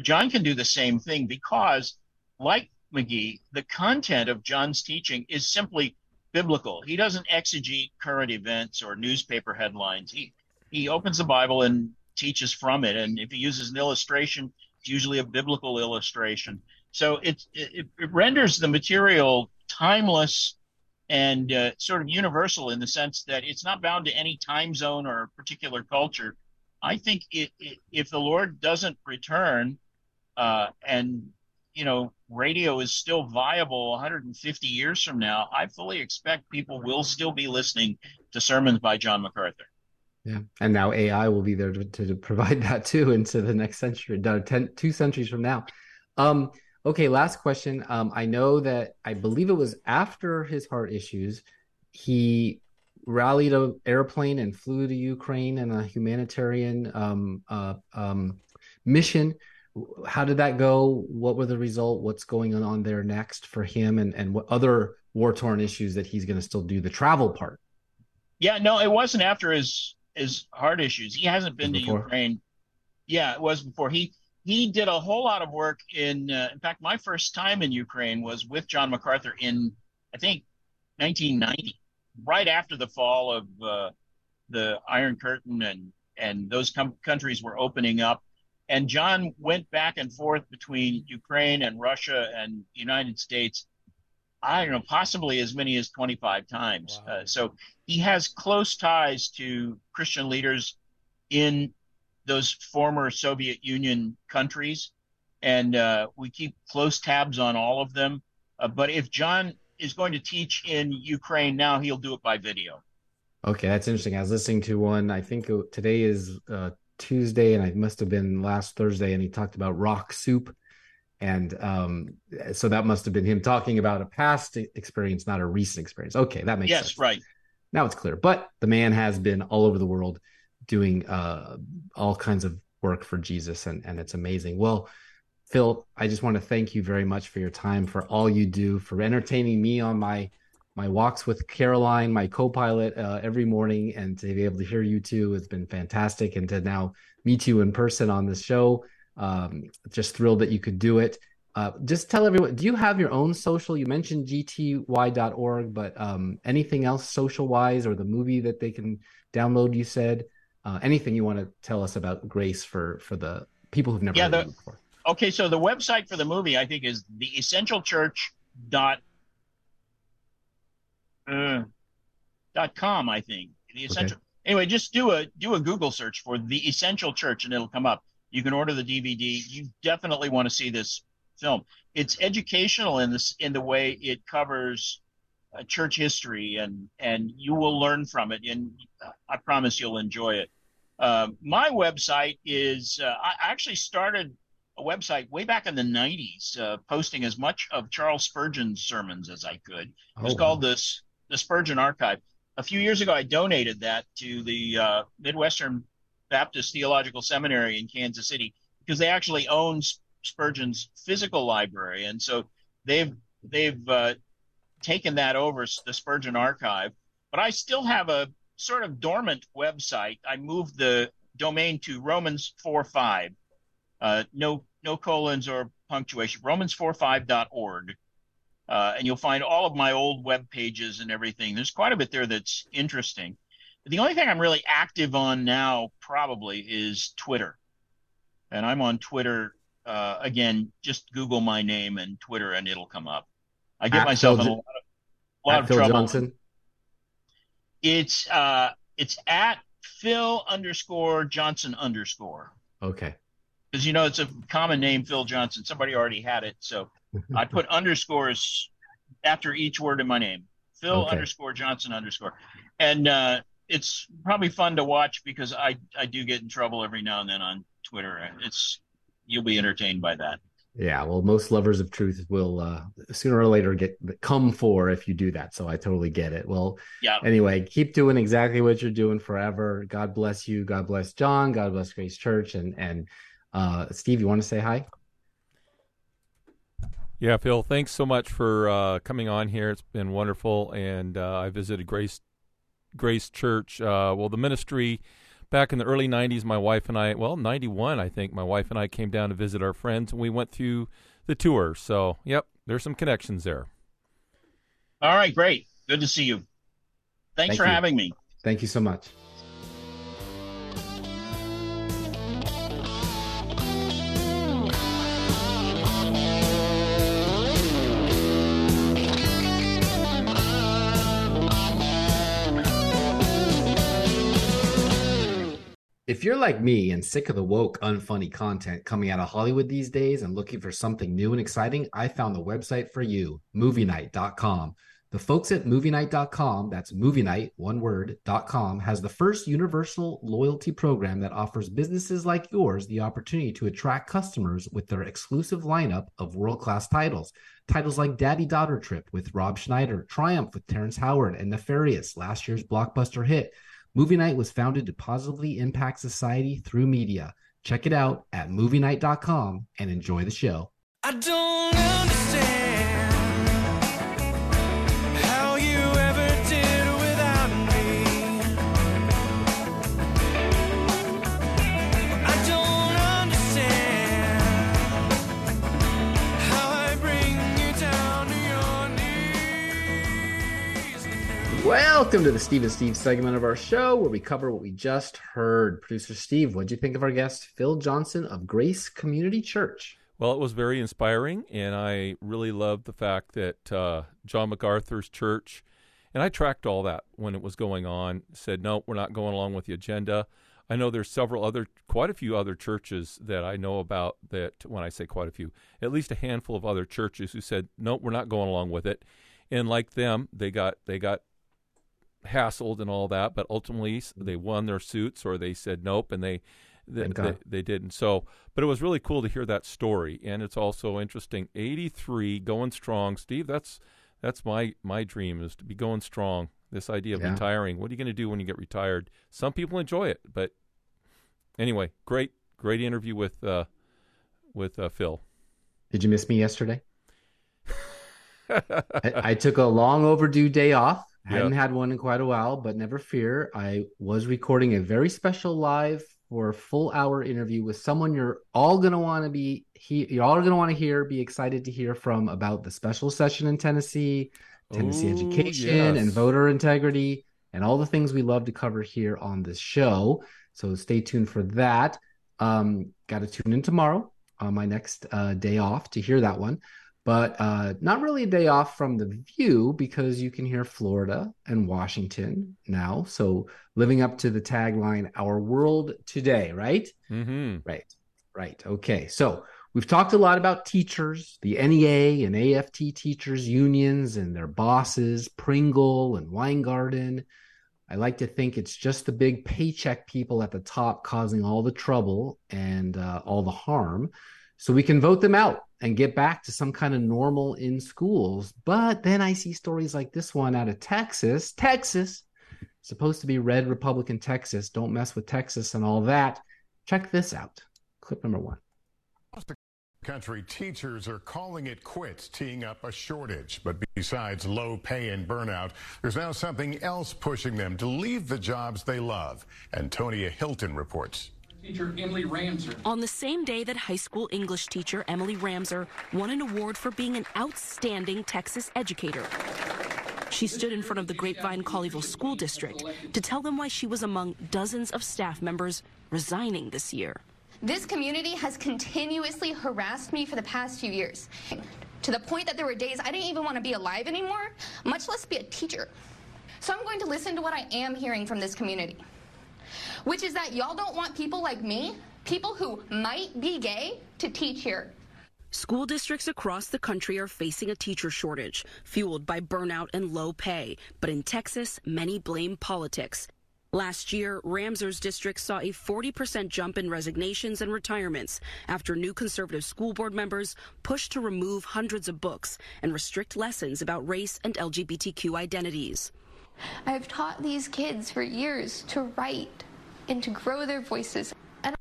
John can do the same thing because, like McGee, the content of John's teaching is simply biblical. He doesn't exegete current events or newspaper headlines. He he opens the Bible and teaches from it. And if he uses an illustration, it's usually a biblical illustration. So it it, it renders the material timeless and uh, sort of universal in the sense that it's not bound to any time zone or particular culture. I think it, it, if the Lord doesn't return uh, and you know radio is still viable 150 years from now, I fully expect people will still be listening to sermons by John MacArthur. Yeah, and now AI will be there to, to provide that too into the next century, ten, two centuries from now. Um, okay, last question. Um, I know that I believe it was after his heart issues, he rallied an airplane and flew to Ukraine in a humanitarian um, uh, um, mission. How did that go? What were the result? What's going on there next for him, and and what other war torn issues that he's going to still do the travel part? Yeah, no, it wasn't after his his heart issues. He hasn't been to Ukraine. Yeah, it was before. He he did a whole lot of work in. Uh, in fact, my first time in Ukraine was with John MacArthur in I think 1990, right after the fall of uh, the Iron Curtain and and those com- countries were opening up. And John went back and forth between Ukraine and Russia and United States. I don't know, possibly as many as 25 times. Wow. Uh, so he has close ties to Christian leaders in those former Soviet Union countries, and uh, we keep close tabs on all of them. Uh, but if John is going to teach in Ukraine now, he'll do it by video. Okay, that's interesting. I was listening to one. I think today is uh, Tuesday, and I must have been last Thursday, and he talked about rock soup. And um, so that must have been him talking about a past experience, not a recent experience. Okay, that makes yes, sense. Yes, right. Now it's clear. But the man has been all over the world doing uh, all kinds of work for Jesus, and, and it's amazing. Well, Phil, I just want to thank you very much for your time, for all you do, for entertaining me on my my walks with Caroline, my co-pilot, uh, every morning, and to be able to hear you too has been fantastic. And to now meet you in person on the show, um, just thrilled that you could do it. Uh, just tell everyone, do you have your own social? You mentioned gty.org, but um, anything else social wise or the movie that they can download? You said uh, anything you want to tell us about Grace for for the people who've never yeah, heard the, of it before. Okay, so the website for the movie I think is the essential church dot uh, dot com. I think the essential. Okay. Anyway, just do a do a Google search for the essential church and it'll come up. You can order the DVD. You definitely want to see this film. It's educational in this in the way it covers uh, church history and and you will learn from it and I promise you'll enjoy it. Uh, my website is uh, I actually started a website way back in the 90s uh, posting as much of Charles Spurgeon's sermons as I could. It was oh, called wow. this the Spurgeon Archive. A few years ago, I donated that to the uh, Midwestern Baptist Theological Seminary in Kansas City because they actually own Spurgeon's physical library, and so they've they've uh, taken that over the Spurgeon Archive. But I still have a sort of dormant website. I moved the domain to Romans 4 5. Uh, no no colons or punctuation. Romans45.org. Uh, and you'll find all of my old web pages and everything. There's quite a bit there that's interesting. The only thing I'm really active on now probably is Twitter. And I'm on Twitter uh, again, just Google my name and Twitter, and it'll come up. I get at myself Phil, in a lot of, lot of trouble. Johnson. It's uh, it's at Phil underscore Johnson underscore. Okay. Because you know it's a common name, Phil Johnson. Somebody already had it, so I put underscores after each word in my name. Phil okay. underscore Johnson underscore, and uh, it's probably fun to watch because I I do get in trouble every now and then on Twitter. It's you'll be entertained by that. Yeah, well, most lovers of truth will uh, sooner or later get come for if you do that. So I totally get it. Well, yeah. Anyway, keep doing exactly what you're doing forever. God bless you. God bless John. God bless Grace Church. And and uh, Steve, you want to say hi? Yeah, Phil. Thanks so much for uh, coming on here. It's been wonderful, and uh, I visited Grace Grace Church. Uh, well, the ministry back in the early 90s, my wife and I, well, 91, I think, my wife and I came down to visit our friends and we went through the tour. So, yep, there's some connections there. All right, great. Good to see you. Thanks Thank for you. having me. Thank you so much. If you're like me and sick of the woke, unfunny content coming out of Hollywood these days and looking for something new and exciting, I found the website for you, movienight.com. The folks at movienight.com, that's movienight, one word, .com, has the first universal loyalty program that offers businesses like yours the opportunity to attract customers with their exclusive lineup of world-class titles. Titles like Daddy Daughter Trip with Rob Schneider, Triumph with Terrence Howard, and Nefarious, last year's blockbuster hit. Movie Night was founded to positively impact society through media. Check it out at movienight.com and enjoy the show. I don't understand Welcome to the Steve and Steve segment of our show where we cover what we just heard. Producer Steve, what'd you think of our guest, Phil Johnson of Grace Community Church? Well, it was very inspiring, and I really loved the fact that uh, John MacArthur's church, and I tracked all that when it was going on, said, no, we're not going along with the agenda. I know there's several other, quite a few other churches that I know about that, when I say quite a few, at least a handful of other churches who said, no, we're not going along with it. And like them, they got, they got hassled and all that, but ultimately they won their suits or they said nope and they, they, they, they didn't. So, but it was really cool to hear that story, and it's also interesting. Eighty-three, going strong, Steve. That's that's my my dream is to be going strong. This idea of Yeah. retiring. What are you going to do when you get retired? Some people enjoy it, but anyway, great great interview with uh, with uh, Phil. Did you miss me yesterday? I, I took a long overdue day off. Yeah. Hadn't had one in quite a while, but never fear. I was recording a very special live or full hour interview with someone you're all gonna want to be he you're all gonna want to hear, be excited to hear from about the special session in Tennessee, Tennessee Ooh, education, and voter integrity, and all the things we love to cover here on this show. So stay tuned for that. Um, got to tune in tomorrow on my next uh, day off to hear that one. But uh, not really a day off from the view because you can hear Florida and Washington now. So living up to the tagline, Our World Today, right? Mm-hmm. Right, right. Okay. So we've talked a lot about teachers, the NEA and AFT teachers unions and their bosses, Pringle and Weingarten. I like to think it's just the big paycheck people at the top causing all the trouble and uh, all the harm. So we can vote them out and get back to some kind of normal in schools. But then I see stories like this one out of Texas. Texas, supposed to be red Republican Texas. Don't mess with Texas and all that. Check this out. Clip number one. Country teachers are calling it quits, teeing up a shortage. But besides low pay and burnout, there's now something else pushing them to leave the jobs they love. Antonia Hilton reports. Teacher Emily Ramser. On the same day that high school English teacher Emily Ramser won an award for being an outstanding Texas educator. She stood in front of the Grapevine Colleyville School District to tell them why she was among dozens of staff members resigning this year. This community has continuously harassed me for the past few years. To the point that there were days I didn't even want to be alive anymore, much less be a teacher. So I'm going to listen to what I am hearing from this community, which is that y'all don't want people like me, people who might be gay, to teach here. School districts across the country are facing a teacher shortage, fueled by burnout and low pay. But in Texas, many blame politics. Last year, Ramser's district saw a 40% jump in resignations and retirements after new conservative school board members pushed to remove hundreds of books and restrict lessons about race and LGBTQ identities. I've taught these kids for years to write and to grow their voices. And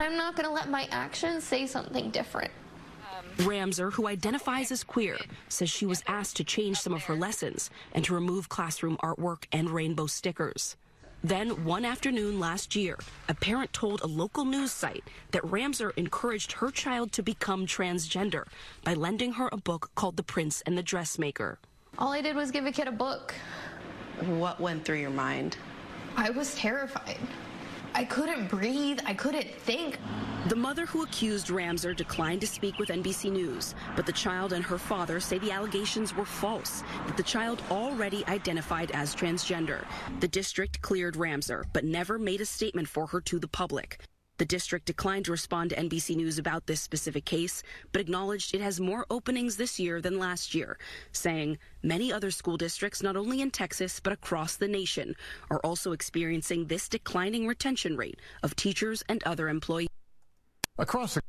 I'm not going to let my actions say something different. Ramser, who identifies as queer, says she was asked to change some of her lessons and to remove classroom artwork and rainbow stickers. Then, one afternoon last year, a parent told a local news site that Ramser encouraged her child to become transgender by lending her a book called The Prince and the Dressmaker. All I did was give a kid a book. What went through your mind? I was terrified. I couldn't breathe. I couldn't think. The mother who accused Ramser declined to speak with NBC News, but the child and her father say the allegations were false, that the child already identified as transgender. The district cleared Ramser, but never made a statement for her to the public. The district declined to respond to NBC News about this specific case, but acknowledged it has more openings this year than last year, saying many other school districts, not only in Texas but across the nation, are also experiencing this declining retention rate of teachers and other employees. Across the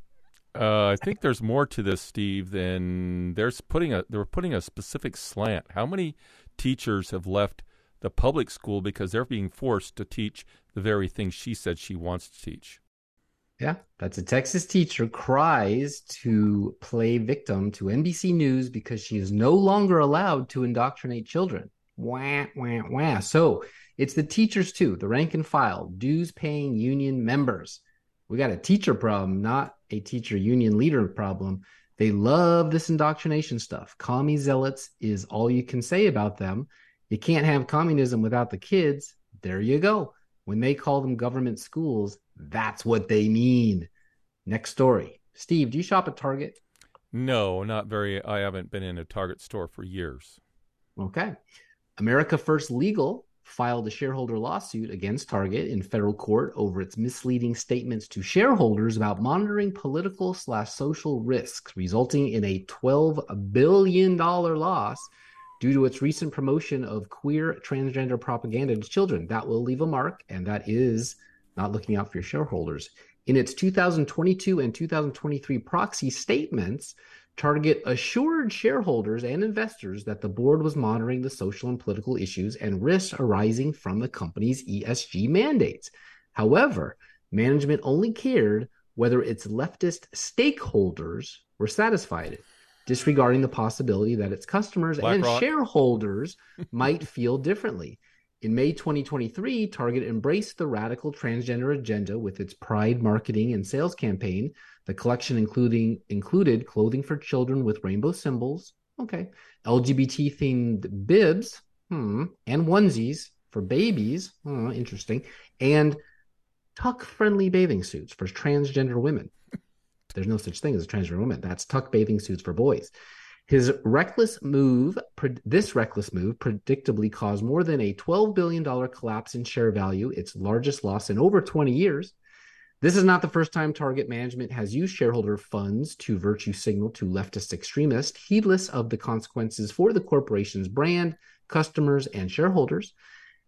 Uh, I think there's more to this, Steve, than there's putting a they're putting a specific slant. How many teachers have left the public school because they're being forced to teach the very thing she said she wants to teach? Yeah, that's a Texas teacher cries to play victim to NBC News because she is no longer allowed to indoctrinate children. Wah, wah, wah. So it's the teachers too, the rank and file, dues paying union members. We got a teacher problem, not a teacher union leader problem. They love this indoctrination stuff. Commie zealots is all you can say about them. You can't have communism without the kids. There you go. When they call them government schools, that's what they mean. Next story. Steve, do you shop at Target? No, not very. I haven't been in a Target store for years. Okay. America First Legal filed a shareholder lawsuit against Target in federal court over its misleading statements to shareholders about monitoring political slash social risks, resulting in a $12 billion loss due to its recent promotion of queer transgender propaganda to children. That will leave a mark, and that is not looking out for your shareholders. In its 2022 and 2023 proxy statements, Target assured shareholders and investors that the board was monitoring the social and political issues and risks arising from the company's ESG mandates. However, management only cared whether its leftist stakeholders were satisfied, disregarding the possibility that its customers and BlackRock. shareholders might feel differently. In May 2023, Target embraced the radical transgender agenda with its Pride marketing and sales campaign. The collection including included clothing for children with rainbow symbols, okay, LGBT themed bibs, hmm, and onesies for babies, hmm, interesting, and tuck friendly bathing suits for transgender women. There's no such thing as a transgender woman. That's tuck bathing suits for boys. His reckless move, pre- this reckless move, predictably caused more than a $12 billion collapse in share value, its largest loss in over 20 years. This is not the first time Target management has used shareholder funds to virtue signal to leftist extremists, heedless of the consequences for the corporation's brand, customers, and shareholders.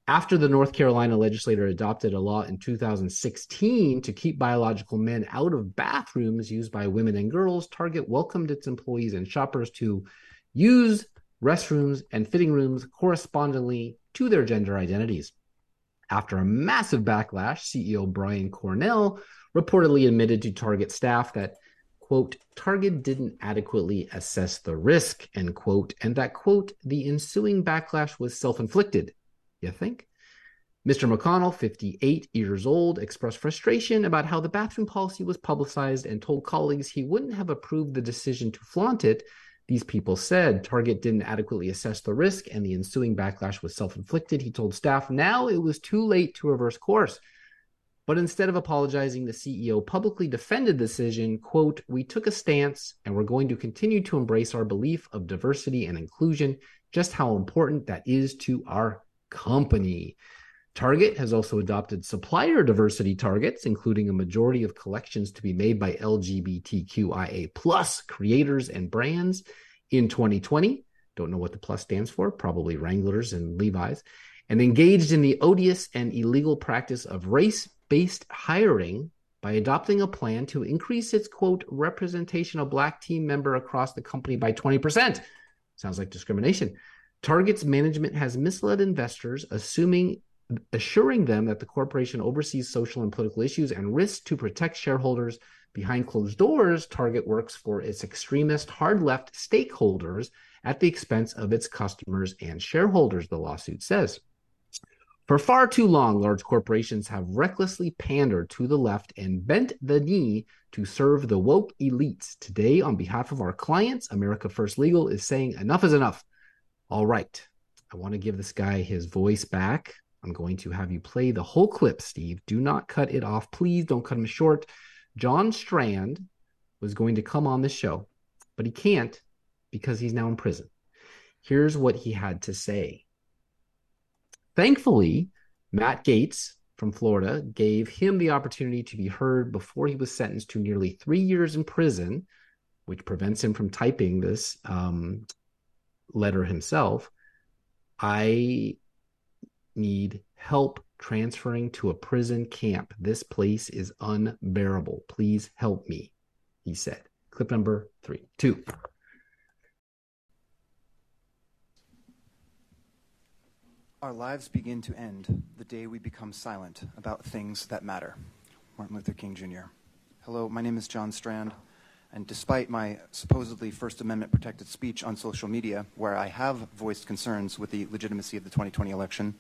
After the North Carolina legislature adopted a law in 2016 to keep biological men out of bathrooms used by women and girls, Target welcomed its employees and shoppers to use restrooms and fitting rooms correspondingly to their gender identities. After a massive backlash, CEO Brian Cornell reportedly admitted to Target staff that, quote, Target didn't adequately assess the risk, end quote, and that, quote, the ensuing backlash was self inflicted. You think? Mr. McConnell, 58 years old, expressed frustration about how the bathroom policy was publicized and told colleagues he wouldn't have approved the decision to flaunt it. These people said Target didn't adequately assess the risk and the ensuing backlash was self inflicted. He told staff now it was too late to reverse course. But instead of apologizing, the CEO publicly defended the decision, quote, "We took a stance and we're going to continue to embrace our belief of diversity and inclusion, just how important that is to our company." Target has also adopted supplier diversity targets, including a majority of collections to be made by LGBTQIA plus creators and brands in 2020. Don't know what the plus stands for, probably Wranglers and Levi's, and engaged in the odious and illegal practice of race based hiring by adopting a plan to increase its quote representation of black team member across the company by 20%. Sounds like discrimination. Target's management has misled investors, assuming assuring them that the corporation oversees social and political issues and risks to protect shareholders behind closed doors. Target works for its extremist hard left stakeholders at the expense of its customers and shareholders, the lawsuit says. For far too long, large corporations have recklessly pandered to the left and bent the knee to serve the woke elites. Today, on behalf of our clients, America First Legal is saying enough is enough. All right. I want to give this guy his voice back I'm going to have you play the whole clip, Steve. Do not cut it off. Please don't cut him short. John Strand was going to come on the show, but he can't because he's now in prison. Here's what he had to say. Thankfully, Matt Gaetz from Florida gave him the opportunity to be heard before he was sentenced to nearly three years in prison, which prevents him from typing this um, letter himself. I need help transferring to a prison camp. This place is unbearable. Please help me, he said. Clip number three, two. Our lives begin to end the day we become silent about things that matter. Martin Luther King Jr. Hello, my name is John Strand, and despite my supposedly First Amendment protected speech on social media, where I have voiced concerns with the legitimacy of the 2020 election,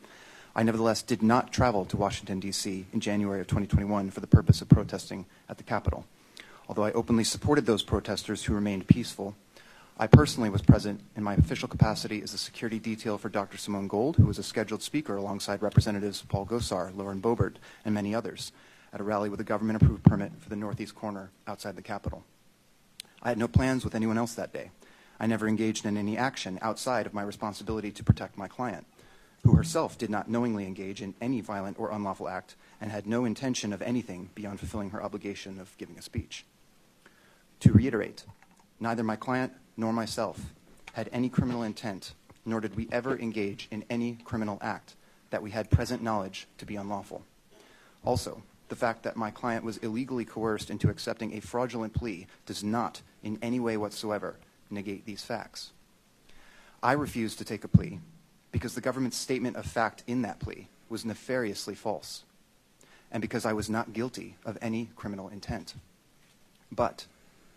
I nevertheless did not travel to Washington, D.C. in January of 2021 for the purpose of protesting at the Capitol. Although I openly supported those protesters who remained peaceful, I personally was present in my official capacity as a security detail for Dr. Simone Gold, who was a scheduled speaker alongside Representatives Paul Gosar, Lauren Boebert, and many others at a rally with a government approved permit for the northeast corner outside the Capitol. I had no plans with anyone else that day. I never engaged in any action outside of my responsibility to protect my client, who herself did not knowingly engage in any violent or unlawful act and had no intention of anything beyond fulfilling her obligation of giving a speech. To reiterate, neither my client nor myself had any criminal intent, nor did we ever engage in any criminal act that we had present knowledge to be unlawful. Also, the fact that my client was illegally coerced into accepting a fraudulent plea does not, in any way whatsoever, negate these facts. I refused to take a plea because the government's statement of fact in that plea was nefariously false, and because I was not guilty of any criminal intent. But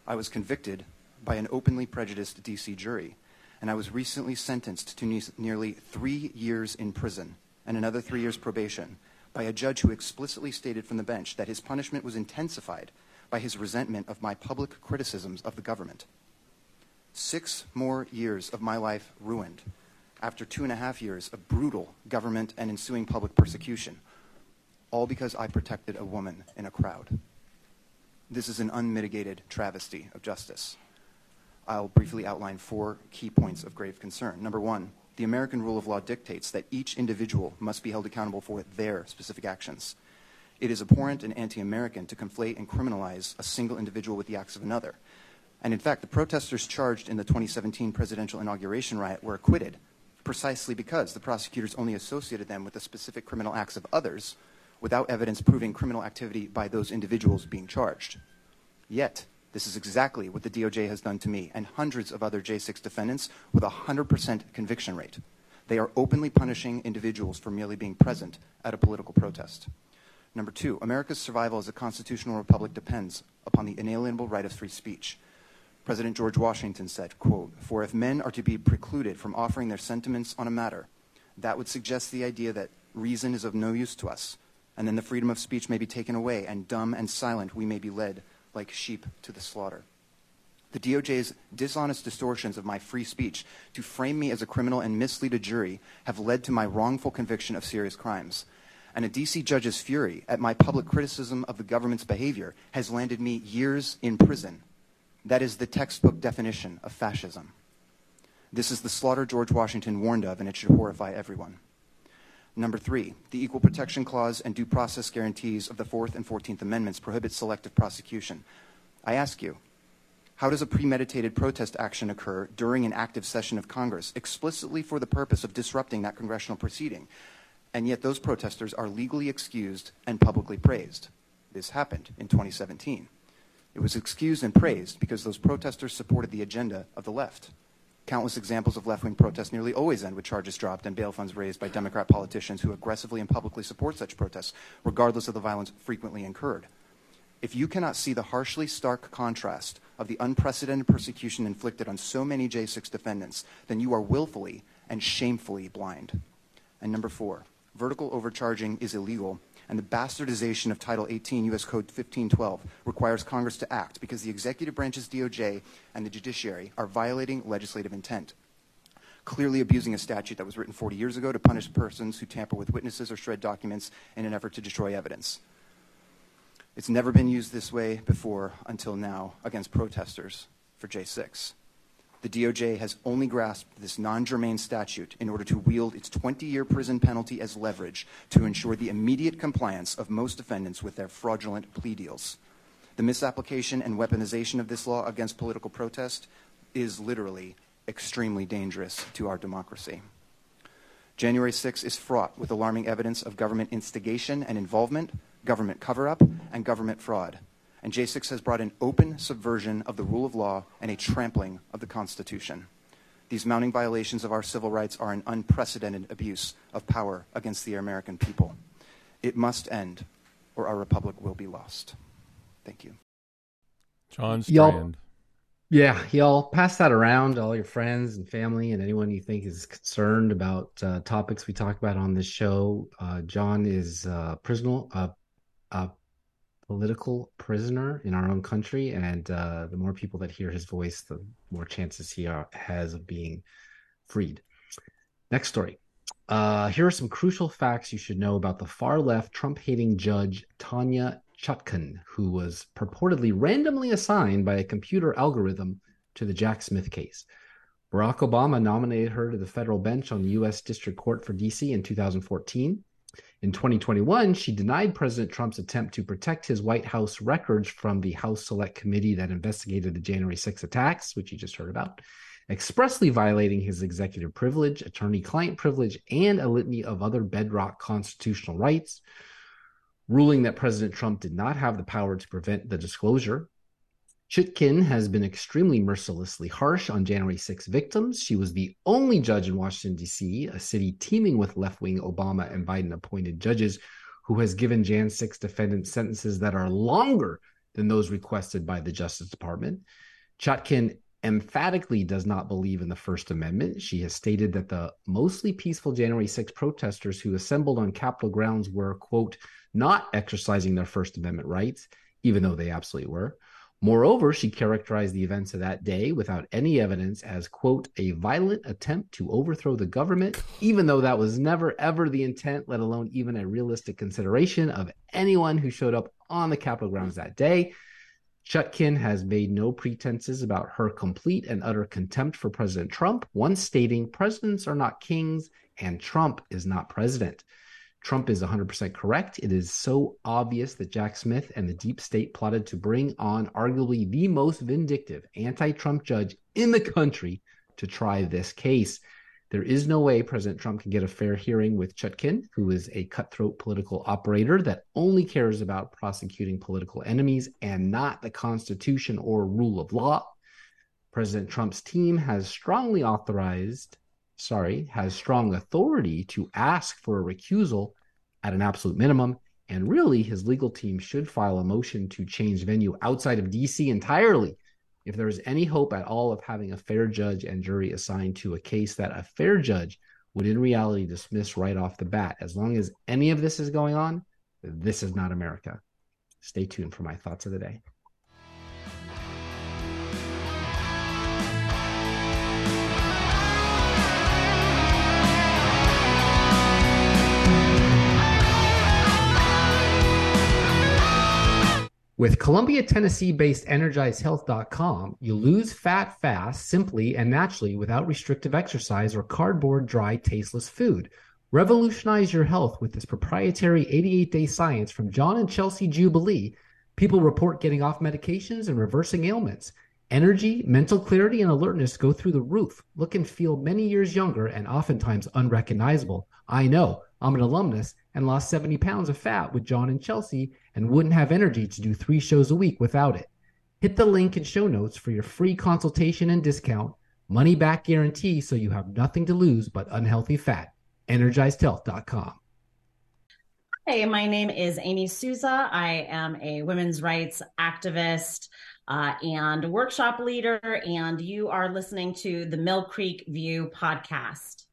I was convicted by an openly prejudiced D.C. jury, and I was recently sentenced to ne- nearly three years in prison and another three years probation by a judge who explicitly stated from the bench that his punishment was intensified by his resentment of my public criticisms of the government. Six more years of my life ruined after two and a half years of brutal government and ensuing public persecution, all because I protected a woman in a crowd. This is an unmitigated travesty of justice. I'll briefly outline four key points of grave concern. Number one, the American rule of law dictates that each individual must be held accountable for their specific actions. It is abhorrent and anti American to conflate and criminalize a single individual with the acts of another. And in fact, the protesters charged in the 2017 presidential inauguration riot were acquitted precisely because the prosecutors only associated them with the specific criminal acts of others without evidence proving criminal activity by those individuals being charged. Yet, this is exactly what the DOJ has done to me and hundreds of other J6 defendants with a 100% conviction rate. They are openly punishing individuals for merely being present at a political protest. Number two, America's survival as a constitutional republic depends upon the inalienable right of free speech. President George Washington said, quote, For if men are to be precluded from offering their sentiments on a matter, that would suggest the idea that reason is of no use to us, and then the freedom of speech may be taken away, and dumb and silent we may be led like sheep to the slaughter. The DOJ's dishonest distortions of my free speech to frame me as a criminal and mislead a jury have led to my wrongful conviction of serious crimes. And a DC judge's fury at my public criticism of the government's behavior has landed me years in prison. That is the textbook definition of fascism. This is the slaughter George Washington warned of, and it should horrify everyone. Number three, the Equal Protection Clause and due process guarantees of the Fourth and Fourteenth Amendments prohibit selective prosecution. I ask you, how does a premeditated protest action occur during an active session of Congress, explicitly for the purpose of disrupting that congressional proceeding? And yet those protesters are legally excused and publicly praised. This happened in 2017. It was excused and praised because those protesters supported the agenda of the left. Countless examples of left wing protests nearly always end with charges dropped and bail funds raised by Democrat politicians who aggressively and publicly support such protests, regardless of the violence frequently incurred. If you cannot see the harshly stark contrast of the unprecedented persecution inflicted on so many J6 defendants, then you are willfully and shamefully blind. And number four, vertical overcharging is illegal and the bastardization of Title 18 U.S. Code 1512 requires Congress to act because the executive branch's DOJ and the judiciary are violating legislative intent. clearly abusing a statute that was written 40 years ago to punish persons who tamper with witnesses or shred documents in an effort to destroy evidence. It's never been used this way before until now against protesters for J6. The DOJ has only grasped this non germane statute in order to wield its 20 year prison penalty as leverage to ensure the immediate compliance of most defendants with their fraudulent plea deals. The misapplication and weaponization of this law against political protest is literally extremely dangerous to our democracy. January 6 is fraught with alarming evidence of government instigation and involvement, government cover up, and government fraud. And J6 has brought an open subversion of the rule of law and a trampling of the Constitution. These mounting violations of our civil rights are an unprecedented abuse of power against the American people. It must end, or our republic will be lost. Thank you. John Y'all- Strand. Yeah, y'all pass that around to all your friends and family and anyone you think is concerned about uh, topics we talk about on this show. Uh, John is uh, prisoner, uh, a political prisoner in our own country, and uh, the more people that hear his voice, the more chances he are, has of being freed. Next story. Uh, here are some crucial facts you should know about the far left Trump hating judge Tanya Chutkan, who was purportedly randomly assigned by a computer algorithm to the Jack Smith case. Barack Obama nominated her to the federal bench on the U.S. District Court for D.C. in 2014. In 2021, she denied President Trump's attempt to protect his White House records from the House Select Committee that investigated the January 6 attacks, which you just heard about, expressly violating his executive privilege, attorney client privilege, and a litany of other bedrock constitutional rights ruling that President Trump did not have the power to prevent the disclosure. Chutkan has been extremely mercilessly harsh on January 6 victims. She was the only judge in Washington, D.C., a city teeming with left wing Obama and Biden appointed judges, who has given Jan 6 defendants sentences that are longer than those requested by the Justice Department. Chutkan emphatically does not believe in the First Amendment. She has stated that the mostly peaceful January 6 protesters who assembled on Capitol grounds were, quote, not exercising their First Amendment rights, even though they absolutely were. Moreover, she characterized the events of that day without any evidence as, quote, a violent attempt to overthrow the government, even though that was never, ever the intent, let alone even a realistic consideration of anyone who showed up on the Capitol grounds that day. Chutkan has made no pretenses about her complete and utter contempt for President Trump, once stating presidents are not kings and Trump is not president. Trump is 100% correct. It is so obvious that Jack Smith and the deep state plotted to bring on arguably the most vindictive anti Trump judge in the country to try this case. There is no way President Trump can get a fair hearing with Chutkan, who is a cutthroat political operator that only cares about prosecuting political enemies and not the Constitution or rule of law. President Trump's team has strongly authorized, sorry, has strong authority to ask for a recusal at an absolute minimum. And really, his legal team should file a motion to change venue outside of DC entirely if there is any hope at all of having a fair judge and jury assigned to a case that a fair judge would in reality dismiss right off the bat. As long as any of this is going on, this is not America. Stay tuned for my thoughts of the day. With Columbia, Tennessee based EnergizedHealth.com, you lose fat fast, simply and naturally without restrictive exercise or cardboard, dry, tasteless food. Revolutionize your health with this proprietary 88 day science from John and Chelsea Jubilee. People report getting off medications and reversing ailments. Energy, mental clarity, and alertness go through the roof. Look and feel many years younger and oftentimes unrecognizable. I know. I'm an alumnus and lost 70 pounds of fat with John and Chelsea and wouldn't have energy to do three shows a week without it. Hit the link in show notes for your free consultation and discount, money back guarantee so you have nothing to lose but unhealthy fat. EnergizedHealth.com. Hey, my name is Amy Souza. I am a women's rights activist uh, and workshop leader, and you are listening to the Mill Creek View podcast.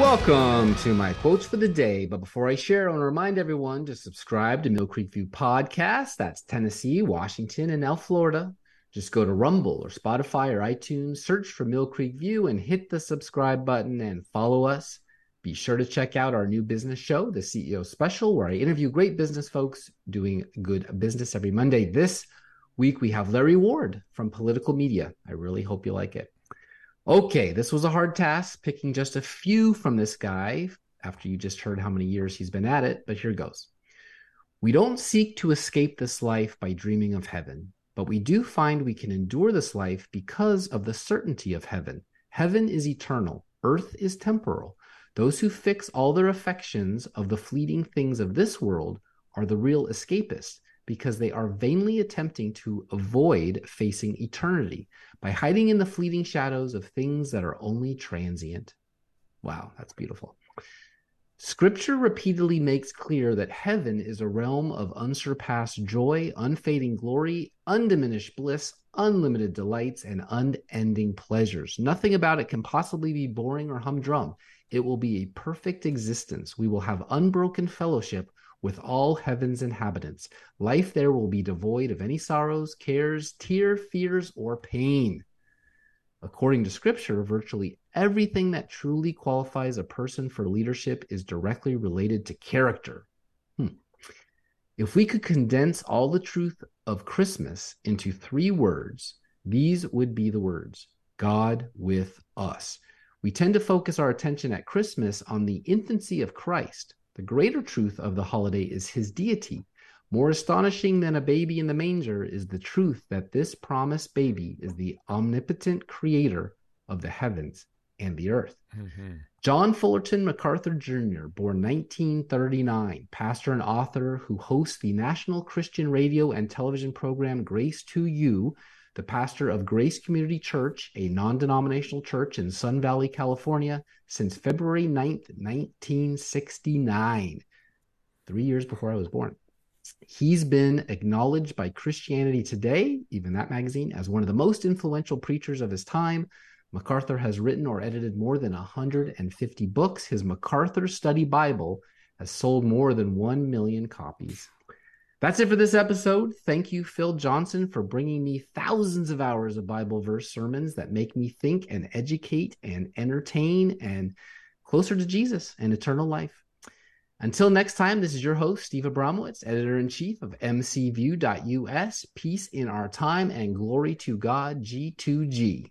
Welcome to my quotes for the day. But before I share, I want to remind everyone to subscribe to Mill Creek View Podcast. That's Tennessee, Washington, and now Florida. Just go to Rumble or Spotify or iTunes, search for Mill Creek View, and hit the subscribe button and follow us. Be sure to check out our new business show, The CEO Special, where I interview great business folks doing good business every Monday. This week, we have Larry Ward from Political Media. I really hope you like it. Okay, this was a hard task, picking just a few from this guy after you just heard how many years he's been at it, but here goes. We don't seek to escape this life by dreaming of heaven, but we do find we can endure this life because of the certainty of heaven. Heaven is eternal, earth is temporal. Those who fix all their affections of the fleeting things of this world are the real escapists because they are vainly attempting to avoid facing eternity by hiding in the fleeting shadows of things that are only transient. Wow, that's beautiful. Scripture repeatedly makes clear that heaven is a realm of unsurpassed joy, unfading glory, undiminished bliss, unlimited delights, and unending pleasures. Nothing about it can possibly be boring or humdrum. It will be a perfect existence. We will have unbroken fellowship with all heaven's inhabitants. Life there will be devoid of any sorrows, cares, tear, fears, or pain. According to scripture, virtually everything that truly qualifies a person for leadership is directly related to character. Hmm. If we could condense all the truth of Christmas into three words, these would be the words God with us. We tend to focus our attention at Christmas on the infancy of Christ. The greater truth of the holiday is his deity. More astonishing than a baby in the manger is the truth that this promised baby is the omnipotent creator of the heavens and the earth. Mm-hmm. John Fullerton MacArthur Jr., born 1939, pastor and author who hosts the national Christian radio and television program Grace to You, the pastor of Grace Community Church, a non denominational church in Sun Valley, California, since February 9th, 1969, three years before I was born. He's been acknowledged by Christianity Today, even that magazine, as one of the most influential preachers of his time. MacArthur has written or edited more than 150 books. His MacArthur Study Bible has sold more than 1 million copies. That's it for this episode. Thank you, Phil Johnson, for bringing me thousands of hours of Bible verse sermons that make me think and educate and entertain and closer to Jesus and eternal life. Until next time, this is your host, Steve Abramowitz, editor in chief of mcview.us. Peace in our time and glory to God, G2G.